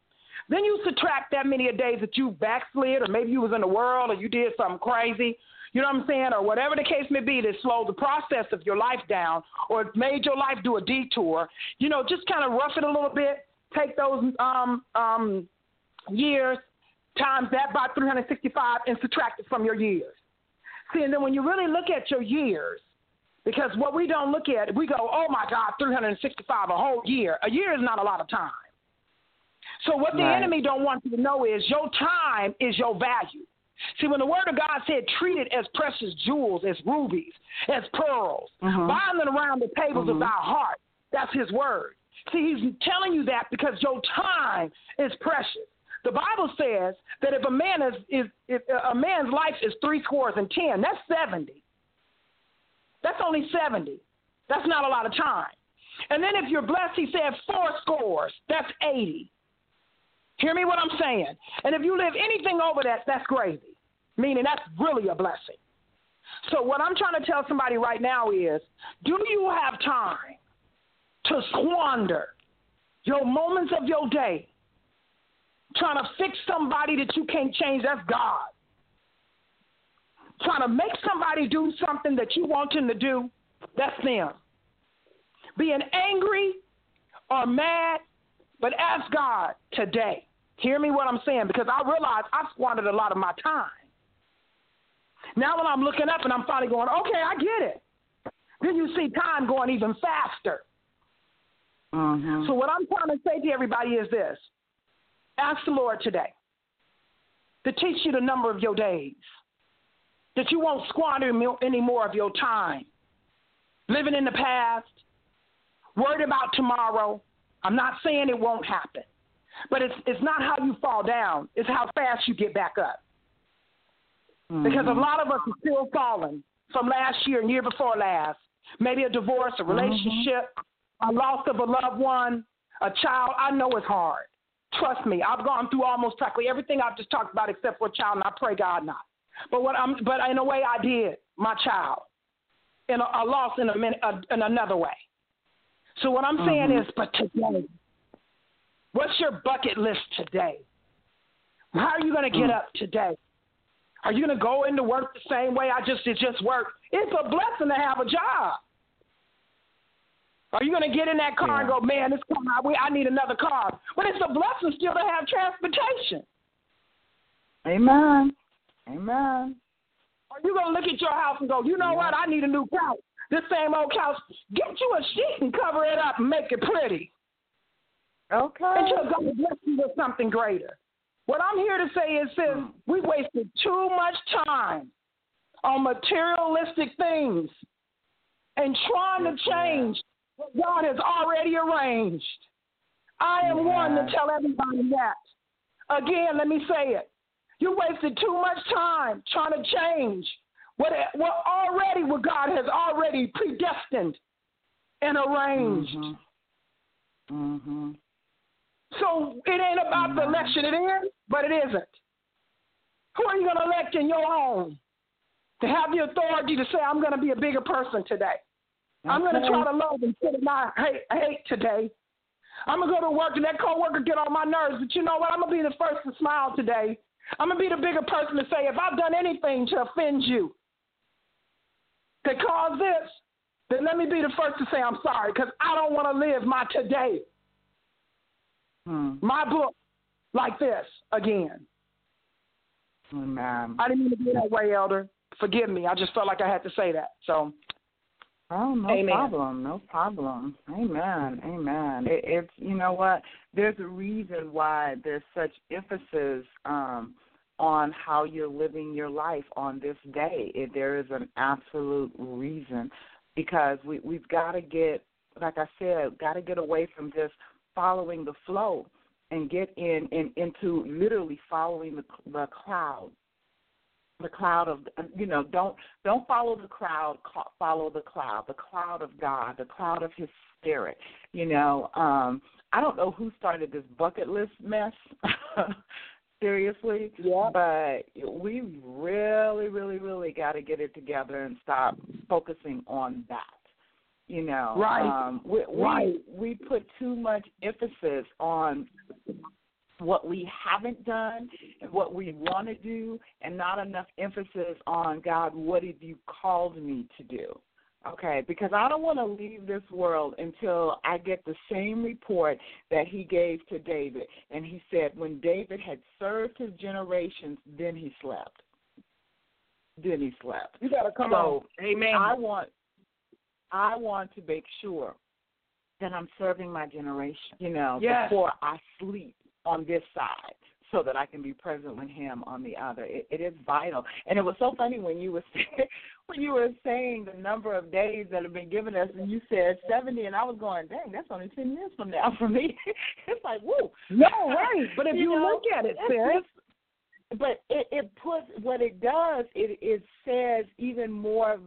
Speaker 2: Then you subtract that many of days that you backslid, or maybe you was in the world, or you did something crazy. You know what I'm saying? Or whatever the case may be that slowed the process of your life down, or made your life do a detour. You know, just kind of rough it a little bit. Take those um, um, years, times that by 365, and subtract it from your years. See, and then when you really look at your years, because what we don't look at, we go, oh my God, 365, a whole year. A year is not a lot of time. So what the
Speaker 1: Right.
Speaker 2: enemy don't want you to know is your time is your value. See, when the word of God said, treat it as precious jewels, as rubies, as pearls,
Speaker 1: Mhm.
Speaker 2: bind them around the tables
Speaker 1: Mhm.
Speaker 2: of thy heart. That's his word. See, he's telling you that because your time is precious. The Bible says that if a man is, is if a man's life is three scores and ten, that's seventy. That's only seventy. That's not a lot of time. And then if you're blessed, he said four scores. That's eighty. Hear me what I'm saying? And if you live anything over that, that's crazy. Meaning that's really a blessing. So what I'm trying to tell somebody right now is, do you have time to squander your moments of your day trying to fix somebody that you can't change? That's God. Trying to make somebody do something that you want them to do? That's them. Being angry or mad, but ask God today. Hear me what I'm saying because I realize I squandered a lot of my time. Now when I'm looking up and I'm finally going, okay, I get it. Then you see time going even faster.
Speaker 1: Mhm.
Speaker 2: So what I'm trying to say to everybody is this. Ask the Lord today to teach you the number of your days, that you won't squander any more of your time living in the past, worried about tomorrow. I'm not saying it won't happen, but it's it's not how you fall down; it's how fast you get back up. Because a
Speaker 1: Mhm.
Speaker 2: lot of us are still falling from last year and year before last. Maybe a divorce, a relationship, a loss of a loved one, a child. I know it's hard. Trust me, I've gone through almost practically everything I've just talked about except for a child, and I pray God not. But what I'm, but in a way, I did my child, in a, a loss in a minute, uh, in another way. So what I'm saying
Speaker 1: Mhm.
Speaker 2: is, but today, what's your bucket list today? How are you going to get
Speaker 1: Mm.
Speaker 2: up today? Are you going to go into work the same way I just did just work? It's a blessing to have a job. Are you going to get in that car and go, man, this car, I, I need another car? But it's a blessing still to have transportation.
Speaker 1: Amen. Amen.
Speaker 2: Are you going to look at your house and go, you know what? I need a new couch. This same old couch, get you a sheet and cover it up and make it pretty.
Speaker 1: Okay.
Speaker 2: Until God bless you with something greater. What I'm here to say is this mm. we wasted too much time on materialistic things and trying to change what God has already arranged. I am one to tell everybody that. Again, let me say it. You wasted too much time trying to change what, what already what God has already predestined and arranged.
Speaker 1: Mhm. Mhm.
Speaker 2: So it ain't about the
Speaker 1: Mhm.
Speaker 2: election. It is, but it isn't. Who are you going to elect in your home to have the authority to say, I'm going to be a bigger person today? I'm going to try to love instead of not hate, hate today. I'm going to go to work and that coworker get on my nerves, but you know what? I'm going to be the first to smile today. I'm going to be the bigger person to say, if I've done anything to offend you, to cause this, then let me be the first to say I'm sorry because I don't want to live my today
Speaker 1: Hmm.
Speaker 2: my book like this again.
Speaker 1: Amen.
Speaker 2: I didn't mean to be that way, Elder. Forgive me. I just felt like I had to say that. So,
Speaker 1: Oh, no
Speaker 2: Amen.
Speaker 1: problem. No problem. Amen. Amen. It, it's you know what? There's a reason why there's such emphasis um, on how you're living your life on this day. It, there is an absolute reason because we we've got to get, like I said, got to get away from just following the flow and get in, and into literally following the the cloud the cloud of you know don't don't follow the crowd follow the cloud the cloud of god the cloud of his spirit you know um i don't know who started this bucket list mess seriously
Speaker 2: Yeah.
Speaker 1: but we really really really got to get it together and stop focusing on that you know
Speaker 2: Right.
Speaker 1: um we we,
Speaker 2: Right.
Speaker 1: we put too much emphasis on what we haven't done and what we want to do, and not enough emphasis on God, what have you called me to do? Okay, because I don't want to leave this world until I get the same report that he gave to David. And he said, when David had served his generations, then he slept. Then he slept.
Speaker 2: you got to come
Speaker 1: So,
Speaker 2: on. Amen.
Speaker 1: I want I want to make sure that I'm serving my generation, you know,
Speaker 2: Yes.
Speaker 1: before I sleep on this side so that I can be present with him on the other. It, it is vital. And it was so funny when you were when you were saying the number of days that have been given us and you said 70 and I was going, "Dang, that's only 10 years from now for me." it's like, "Woo."
Speaker 2: no, right. But if you,
Speaker 1: know,
Speaker 2: look at it,
Speaker 1: just- but it, it puts what it does. It it says even more.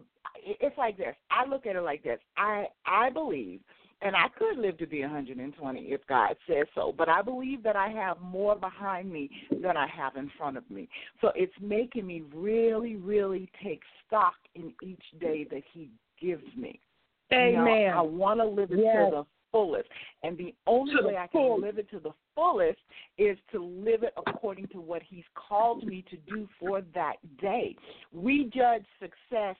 Speaker 1: It's like this. I look at it like this. I I believe, and I could live to be 120 if God says so. But I believe that I have more behind me than I have in front of me. So it's making me really, really take stock in each day that He gives me. You know,
Speaker 2: amen.
Speaker 1: I want to live it
Speaker 2: Yes.
Speaker 1: to the fullest. And the only way I can live it to the fullest is to live it according to what He's called me to do for that day. We judge success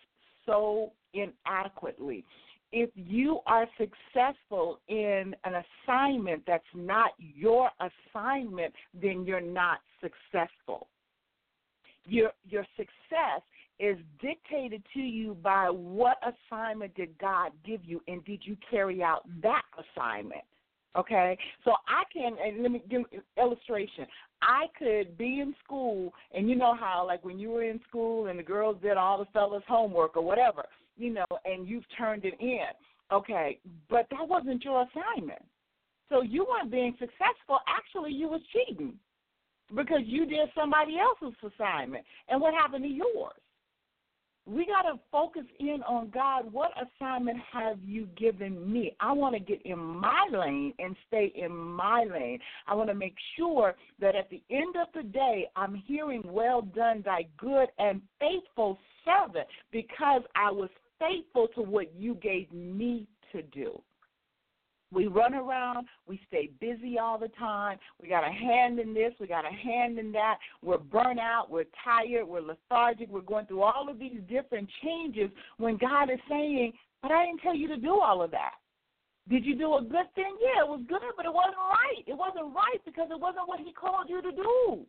Speaker 1: so inadequately. If you are successful in an assignment that's not your assignment, then you're not successful your your success is dictated to you by what assignment did God give you and did you carry out that assignment? Okay? So I can and let me give an illustration. I could be in school and you know how like when you were in school and the girls did all the fellas homework or whatever, you know, and you've turned it in. Okay, but that wasn't your assignment. So you weren't being successful. Actually, you was cheating because you did somebody else's assignment. And what happened to yours? We got to focus in on God. What assignment have you given me? I want to get in my lane and stay in my lane. I want to make sure that at the end of the day, I'm hearing, Well done, thy good and faithful servant, because I was faithful to what you gave me to do. We run around, we stay busy all the time. We got a hand in this, we got a hand in that. We're burnt out, we're tired, we're lethargic, we're going through all of these different changes when God is saying, But I didn't tell you to do all of that. Did you do a good thing? Yeah, it was good, but it wasn't right. It wasn't right because it wasn't what He called you to do.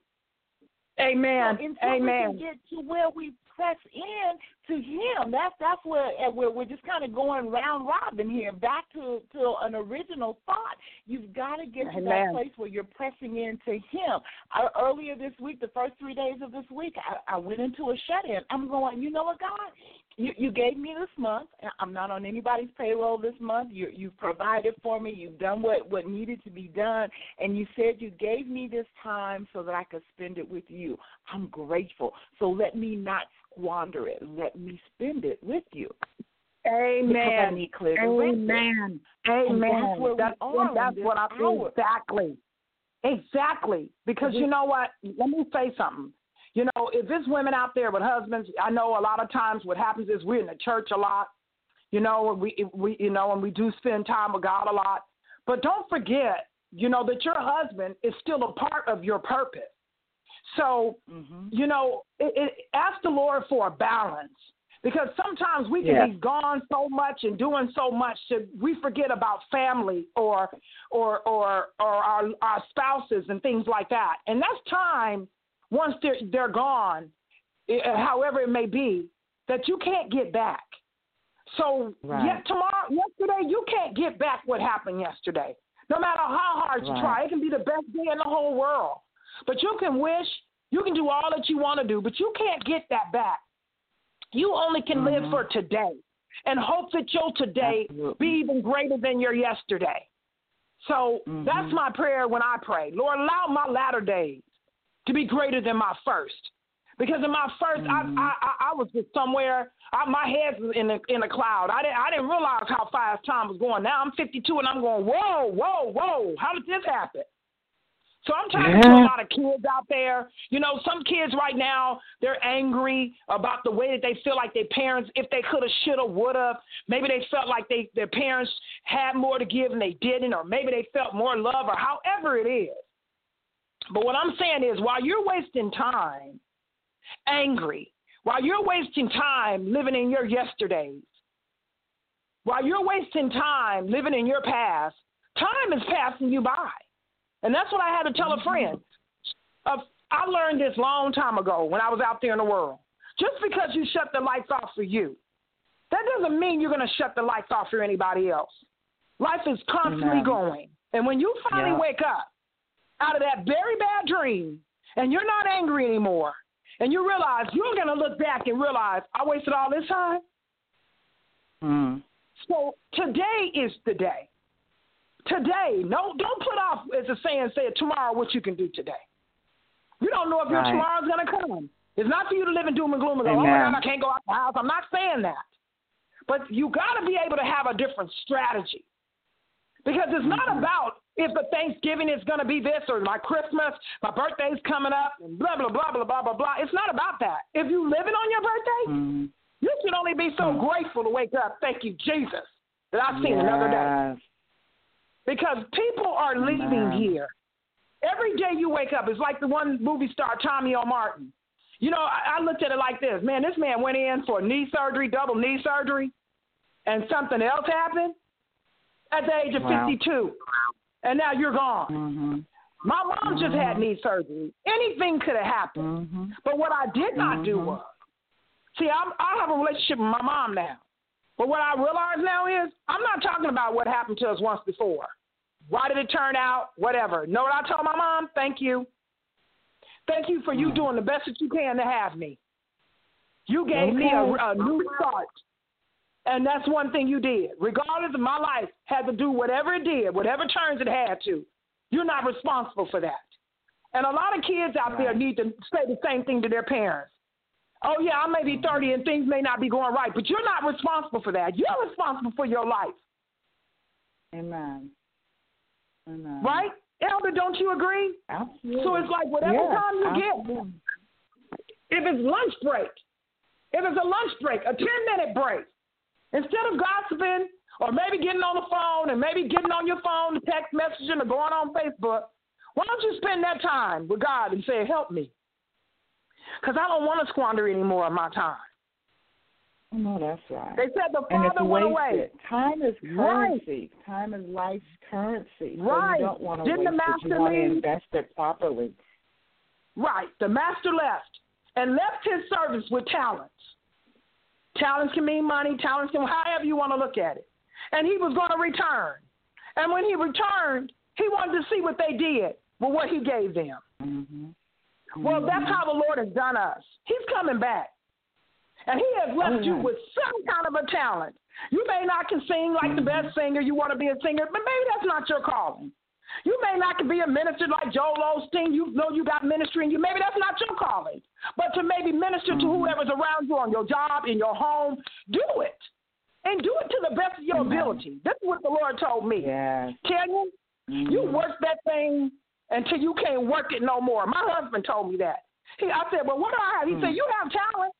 Speaker 2: Amen.
Speaker 1: So until
Speaker 2: Amen.
Speaker 1: we can get to where we press in to Him, that's that's where we're we're just kind of going round robin here, back to to an original thought. You've got to get to that place where you're pressing into Him. I, earlier this week, the first three days of this week, I, I went into a shut in. I'm going, you know what, God, you you gave me this month. I'm not on anybody's payroll this month. You you've provided for me. You've done what what needed to be done, and you said you gave me this time so that I could spend it with you. I'm grateful. So let me not squander it. Let me spend it with you. Because I
Speaker 2: Amen.
Speaker 1: need clear.
Speaker 2: Amen. Amen.
Speaker 1: that's where we are
Speaker 2: that's what I feel exactly. Exactly. Because you know what? Let me say something. You know, if there's women out there with husbands, I know a lot of times what happens is we're in the church a lot. You know, and we we you know, and we do spend time with God a lot. But don't forget, you know, that your husband is still a part of your purpose. So
Speaker 1: hmm
Speaker 2: you know, it, it, ask the Lord for a balance because sometimes we can
Speaker 1: Yes.
Speaker 2: be gone so much and doing so much that we forget about family or or or or our our spouses and things like that. And that's time once they're they're gone, eh, however it may be, that you can't get back. So
Speaker 1: Right.
Speaker 2: yet tomorrow, yesterday, you can't get back what happened yesterday. No matter how hard you
Speaker 1: Right.
Speaker 2: try, it can be the best day in the whole world. But you can wish, you can do all that you want to do, but you can't get that back. You only can live
Speaker 1: Mhm.
Speaker 2: for today and hope that your today
Speaker 1: Absolutely.
Speaker 2: be even greater than your yesterday. So
Speaker 1: Mhm.
Speaker 2: that's my prayer when I pray. Lord, allow my latter days to be greater than my first. Because in my 1st
Speaker 1: Mhm.
Speaker 2: I, I I I was just somewhere. I, my head was in a in a cloud. I didn't I didn't realize how fast time was going. Now I'm 52 and I'm going whoa whoa whoa. How did this happen? So I'm talking to a lot of kids out there. You know, some kids right now they're angry about the way that they feel like their parents, if they could have, should have, would have. Maybe they felt like they their parents had more to give and they didn't, or maybe they felt more love, or however it is. But what I'm saying is, while you're wasting time angry, while you're wasting time living in your yesterdays, while you're wasting time living in your past, time is passing you by. And that's what I had to tell a friend. Uh, I learned this long time ago when I was out there in the world. Just because you shut the lights off for you, that doesn't mean you're going to shut the lights off for anybody else. Life is constantly
Speaker 1: Amen.
Speaker 2: going. And when you finally
Speaker 1: Yeah.
Speaker 2: wake up out of that very bad dream and you're not angry anymore, and you realize you're going to look back and realize, I wasted all this time.
Speaker 1: Mm.
Speaker 2: So today is the day. Today, no, don't put off, as the saying said, tomorrow what you can do today. You don't know if your
Speaker 1: Right.
Speaker 2: tomorrow's going to come. It's not for you to live in doom and gloom and go, oh my God, I can't go out the house. I'm not saying that. But you got to be able to have a different strategy. Because it's not
Speaker 1: Mhm.
Speaker 2: about if the Thanksgiving is going to be this or my Christmas, my birthday's coming up, and blah, blah, blah, blah, blah, blah, blah. It's not about that. If you're living on your birthday,
Speaker 1: Mm.
Speaker 2: you should only be so
Speaker 1: Mm.
Speaker 2: grateful to wake up. Thank you, Jesus, that I've seen another day. Because people are leaving here. Every day you wake up, it's like the one movie star, Tommy O. Martin. You know, I, I looked at it like this man, this man went in for knee surgery, double knee surgery, and something else happened at the age of
Speaker 1: Wow.
Speaker 2: 52. And now you're gone.
Speaker 1: hmm
Speaker 2: My mom just had
Speaker 1: Mhm.
Speaker 2: knee surgery. Anything could have happened.
Speaker 1: hmm
Speaker 2: But what I did not do
Speaker 1: Mhm.
Speaker 2: was, see, I'm, I have a relationship with my mom now. But what I realize now is, I'm not talking about what happened to us once before. Why did it turn out? Whatever. Know what I told my mom? Thank you. Thank you for you
Speaker 1: Mm.
Speaker 2: doing the best that you can to have me. You gave me a, a new start. And that's one thing you did. Regardless of my life had to do whatever it did, whatever turns it had to. You're not responsible for that. And a lot of kids out there need to say the same thing to their parents. Oh yeah, I may be 30 and things may not be going right, but you're not responsible for that. You're responsible for your life,
Speaker 1: Amen. Amen.
Speaker 2: right? Elder, don't you agree?
Speaker 1: Absolutely.
Speaker 2: So it's like whatever time you get, if it's lunch break, if it's a lunch break, a 10 minute break, instead of gossiping or maybe getting on the phone and maybe getting on your phone, text messaging or going on Facebook, why don't you spend that time with God and say, Help me? Because I don't want to squander any more of my time.
Speaker 1: No, that's right.
Speaker 2: They said the Father went away.
Speaker 1: Time is
Speaker 2: Right.
Speaker 1: currency. Time is life's currency. So
Speaker 2: Right.
Speaker 1: you don't want to
Speaker 2: Didn't the
Speaker 1: waste it.
Speaker 2: master
Speaker 1: You want to
Speaker 2: leave?
Speaker 1: invest it properly.
Speaker 2: Right. The master left and left his servants with talents. Talents can mean money, talents can, however you want to look at it. And he was going to return. And when he returned, he wanted to see what they did with what he gave them.
Speaker 1: Mm-hmm.
Speaker 2: Well, that's how the Lord has done us. He's coming back. And he has left
Speaker 1: Oh,
Speaker 2: you with some kind of a talent. You may not can sing like the
Speaker 1: Mm-hmm.
Speaker 2: best singer, you want to be a singer, but maybe that's not your calling. You may not can be a minister like Joel Osteen. You know you got ministry in you. Maybe that's not your calling. But to maybe minister to
Speaker 1: Mhm.
Speaker 2: whoever's around you on your job, in your home, do it. And do it to the best of your ability. This is what the Lord told me.
Speaker 1: Yes.
Speaker 2: Kenyon, you
Speaker 1: Mhm.
Speaker 2: work that thing until you can't work it no more. My husband told me that. He, I said, "Well, what do I have?" He
Speaker 1: Hmm.
Speaker 2: said, "You have talent,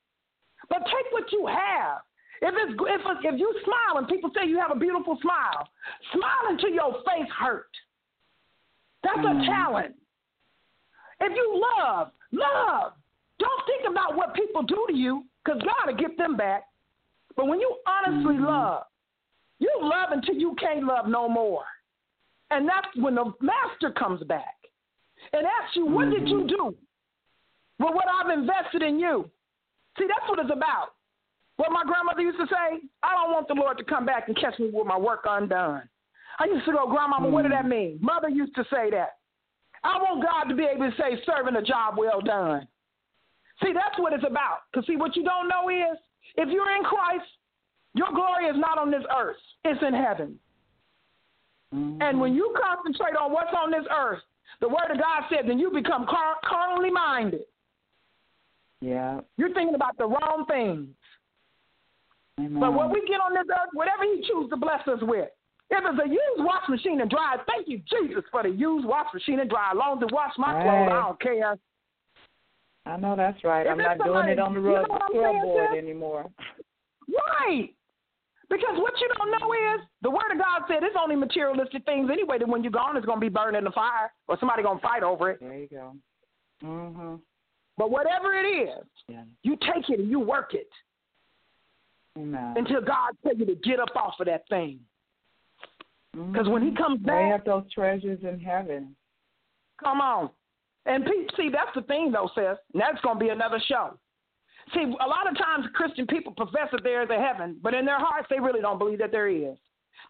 Speaker 2: but take what you have. If it's if if you smile and people say you have a beautiful smile, smile until your face hurt. That's
Speaker 1: Mhm.
Speaker 2: a talent. If you love, love. Don't think about what people do to you, because God will get them back. But when you honestly
Speaker 1: Mhm.
Speaker 2: love, you love until you can't love no more. And that's when the master comes back and ask you, What did you
Speaker 1: Mhm.
Speaker 2: do with what I've invested in you? See, that's what it's about. What my grandmother used to say, I don't want the Lord to come back and catch me with my work undone. I used to go, Grandmama, what did that mean? Mother used to say that. I want God to be able to say, serving a job well done. See, that's what it's about. Because, see, what you don't know is if you're in Christ, your glory is not on this earth, it's in heaven.
Speaker 1: Mhm.
Speaker 2: And when you concentrate on what's on this earth, the Word of God said, then you become car- carnally minded.
Speaker 1: yeah.
Speaker 2: You're thinking about the wrong things.
Speaker 1: Amen.
Speaker 2: But when we get on this earth, whatever He chooses to bless us with, if it's a used wash machine and dryer, thank you, Jesus, for the used wash machine and dryer. As long as it wash my clothes,
Speaker 1: Right.
Speaker 2: I don't care.
Speaker 1: I know that's right.
Speaker 2: If
Speaker 1: I'm not doing it on the
Speaker 2: you know
Speaker 1: rug
Speaker 2: what I'm saying,
Speaker 1: scoreboard
Speaker 2: sis?
Speaker 1: anymore.
Speaker 2: Right. Because what you don't know is the Word of God said it's only materialistic things anyway. That when you're gone, it's going to be burned in the fire, or somebody going to fight over it.
Speaker 1: There you go. Mhm.
Speaker 2: But whatever it is,
Speaker 1: Yeah.
Speaker 2: you take it and you work it until God tells you to get up off of that thing. Because
Speaker 1: Mhm.
Speaker 2: when He comes
Speaker 1: Lay
Speaker 2: back,
Speaker 1: up those treasures in heaven.
Speaker 2: come on. And see, that's the thing, though, sis. And that's going to be another show. See, a lot of times Christian people profess that there is a heaven, but in their hearts, they really don't believe that there is.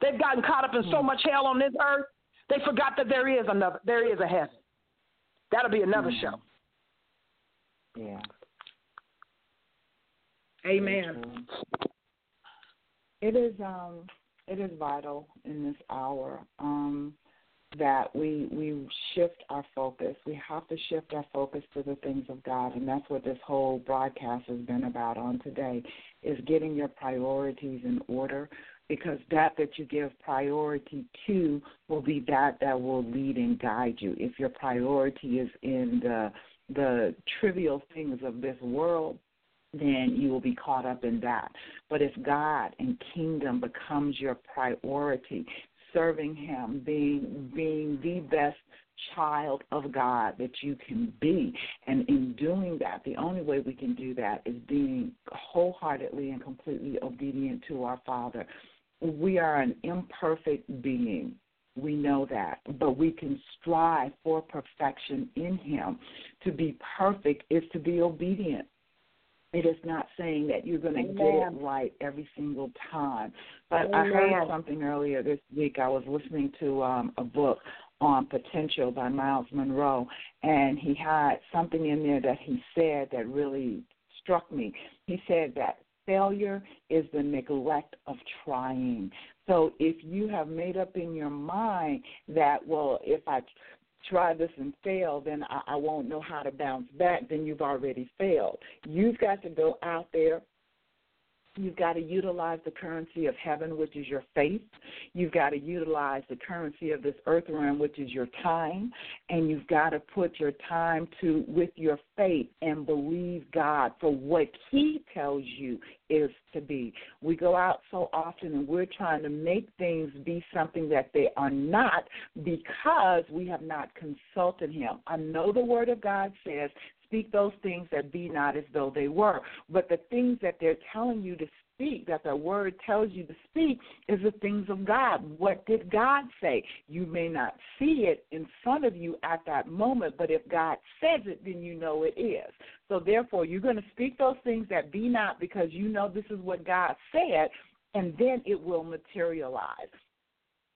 Speaker 2: They've gotten caught up in so
Speaker 1: Hmm.
Speaker 2: much hell on this earth, they forgot that there is another, there is a heaven. That'll be another
Speaker 1: Hmm.
Speaker 2: show.
Speaker 1: Yeah.
Speaker 2: Amen.
Speaker 1: It is um it is vital in this hour um that we we shift our focus. We have to shift our focus to the things of God and that's what this whole broadcast has been about on today is getting your priorities in order because that that you give priority to will be that that will lead and guide you. If your priority is in the the trivial things of this world, then you will be caught up in that. But if God and kingdom becomes your priority, serving him, being being the best child of God that you can be, and in doing that, the only way we can do that is being wholeheartedly and completely obedient to our Father. We are an imperfect being. We know that, but we can strive for perfection in Him. To be perfect is to be obedient. It is not saying that you're going to get it right every single time. But I heard something earlier this week. I was listening to um, a book on potential by Myles Munroe, and he had something in there that he said that really struck me. He said that failure is the neglect of trying. So if you have made up in your mind that, well, if I try this and fail, then I, I won't know how to bounce back, then you've already failed. You've got to go out there You've got to utilize the currency of heaven, which is your faith. You've got to utilize the currency of this earth realm, which is your time. And you've got to put your time to with your faith and believe God for what He tells you is to be. We go out so often and we're trying to make things be something that they are not because we have not consulted Him. I know the Word of God says speak those things that be not as though they were. But the things that they're telling you to speak, that the word tells you to speak, is the things of God. What did God say? You may not see it in front of you at that moment, but if God says it, then you know it is. So therefore, you're going to speak those things that be not because you know this is what God said, and then it will materialize.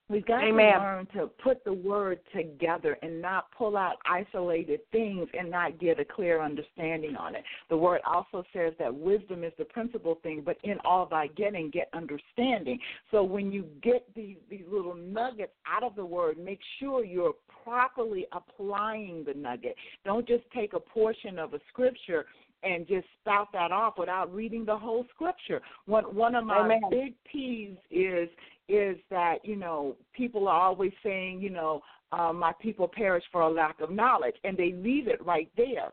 Speaker 1: We've got
Speaker 2: Amen.
Speaker 1: to learn to put the word together and not pull out isolated things and not get a clear understanding on it. The word also says that wisdom is the principal thing, but in all thy getting, get understanding. So when you get these, these little nuggets out of the word, make sure you're properly applying the nugget. Don't just take a portion of a scripture and just spout that off without reading the whole scripture. One one of my
Speaker 2: Amen.
Speaker 1: big peeves is is that you know people are always saying you know uh, my people perish for a lack of knowledge, and they leave it right there,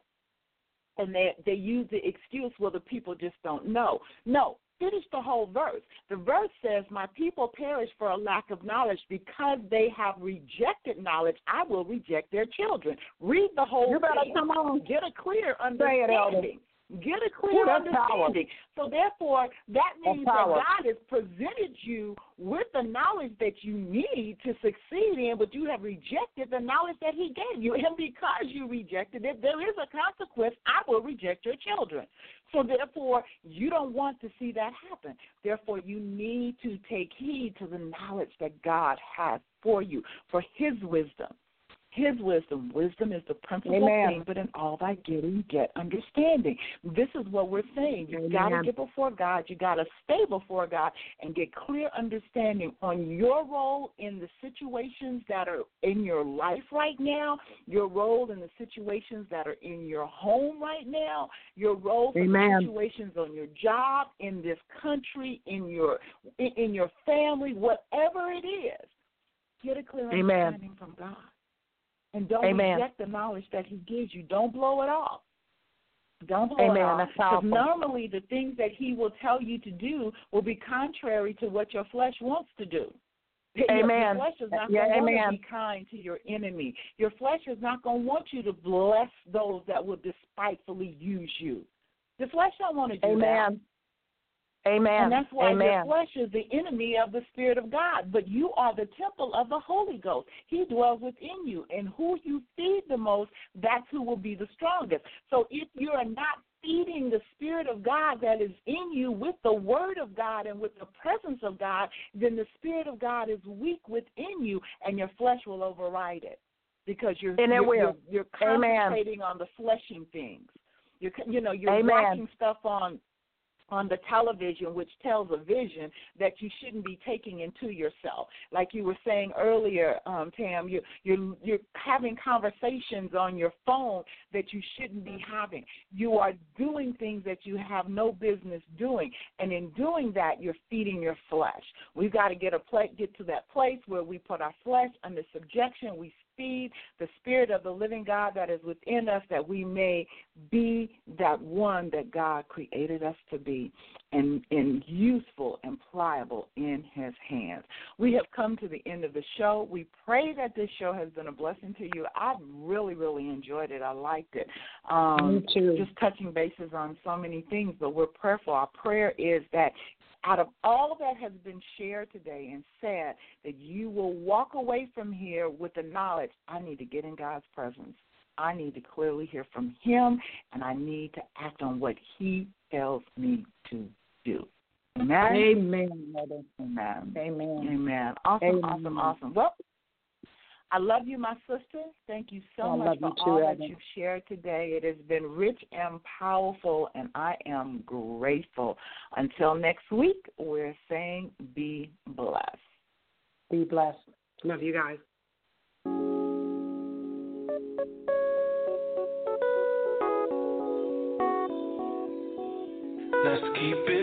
Speaker 1: and they they use the excuse well the people just don't know. No, finish the whole verse. The verse says, My people perish for a lack of knowledge because they have rejected knowledge. I will reject their children. Read the whole
Speaker 2: You better
Speaker 1: thing.
Speaker 2: come on.
Speaker 1: Get a clear
Speaker 2: Say it, Elder.
Speaker 1: understanding. Get a clear
Speaker 2: Ooh, that's power.
Speaker 1: understanding. So therefore, that means that. God has presented you with the knowledge that you need to succeed in, but you have rejected the knowledge that He gave you. And because you rejected it, there is a consequence. I will reject your children. So therefore, you don't want to see that happen. Therefore, you need to take heed to the knowledge that God has for you, for His wisdom. His wisdom. Wisdom is the principal
Speaker 2: Amen.
Speaker 1: thing, but in all thy getting, get understanding. This is what we're saying. You've got to get before God. You got to stay before God and get clear understanding on your role in the situations that are in your life right now, your role in the situations that are in your home right now, your role in the situations on your job, in this country, in your in, in your family, whatever it is. Get a clear
Speaker 2: Amen.
Speaker 1: understanding from God. And don't
Speaker 2: Amen.
Speaker 1: reject the knowledge that He gives you. Don't blow it off. Don't blow
Speaker 2: Amen.
Speaker 1: it off. Because normally the things that He will tell you to do will be contrary to what your flesh wants to do. Your-
Speaker 2: Amen.
Speaker 1: Your flesh is not
Speaker 2: Yeah,
Speaker 1: going to be kind to your enemy. Your flesh is not going to want you to bless those that will despitefully use you. The flesh don't want to do that.
Speaker 2: Amen. Amen.
Speaker 1: And that's why your flesh is the enemy of the Spirit of God. But you are the temple of the Holy Ghost. He dwells within you. And who you feed the most, that's who will be the strongest. So if you are not feeding the Spirit of God that is in you with the Word of God and with the presence of God, then the Spirit of God is weak within you and your flesh will override it. Because you're,
Speaker 2: And it
Speaker 1: you're,
Speaker 2: will.
Speaker 1: you're, you're
Speaker 2: Amen.
Speaker 1: concentrating on the fleshing things. You're, you know, you're
Speaker 2: Amen.
Speaker 1: watching stuff on on the television which tells a vision that you shouldn't be taking into yourself. Like you were saying earlier um tam you you're you're having conversations on your phone that you shouldn't be having. You are doing things that you have no business doing. And in doing that you're feeding your flesh. We've got to get a pla- get to that place where we put our flesh under subjection. We feed the spirit of the living God that is within us that we may be that one that God created us to be and, and useful and pliable in his hands. We have come to the end of the show. We pray that this show has been a blessing to you. I really, really enjoyed it. I liked it. Um,
Speaker 2: Me too.
Speaker 1: Just touching bases on so many things, but we're prayerful. Our prayer is that out of all that has been shared today and said, that you will walk away from here with the knowledge I need to get in God's presence. I need to clearly hear from Him, and I need to act on what He tells me to do. Amen.
Speaker 2: Amen, mother.
Speaker 1: Amen.
Speaker 2: Amen.
Speaker 1: Amen. Awesome,
Speaker 2: Amen.
Speaker 1: awesome, awesome. Well, I love you, my sister. Thank you so
Speaker 2: I
Speaker 1: much for
Speaker 2: too,
Speaker 1: all that you've shared today. It has been rich and powerful, and I am grateful. Until next week, we're saying be blessed.
Speaker 2: Be blessed.
Speaker 3: Love you guys.
Speaker 4: Let's keep it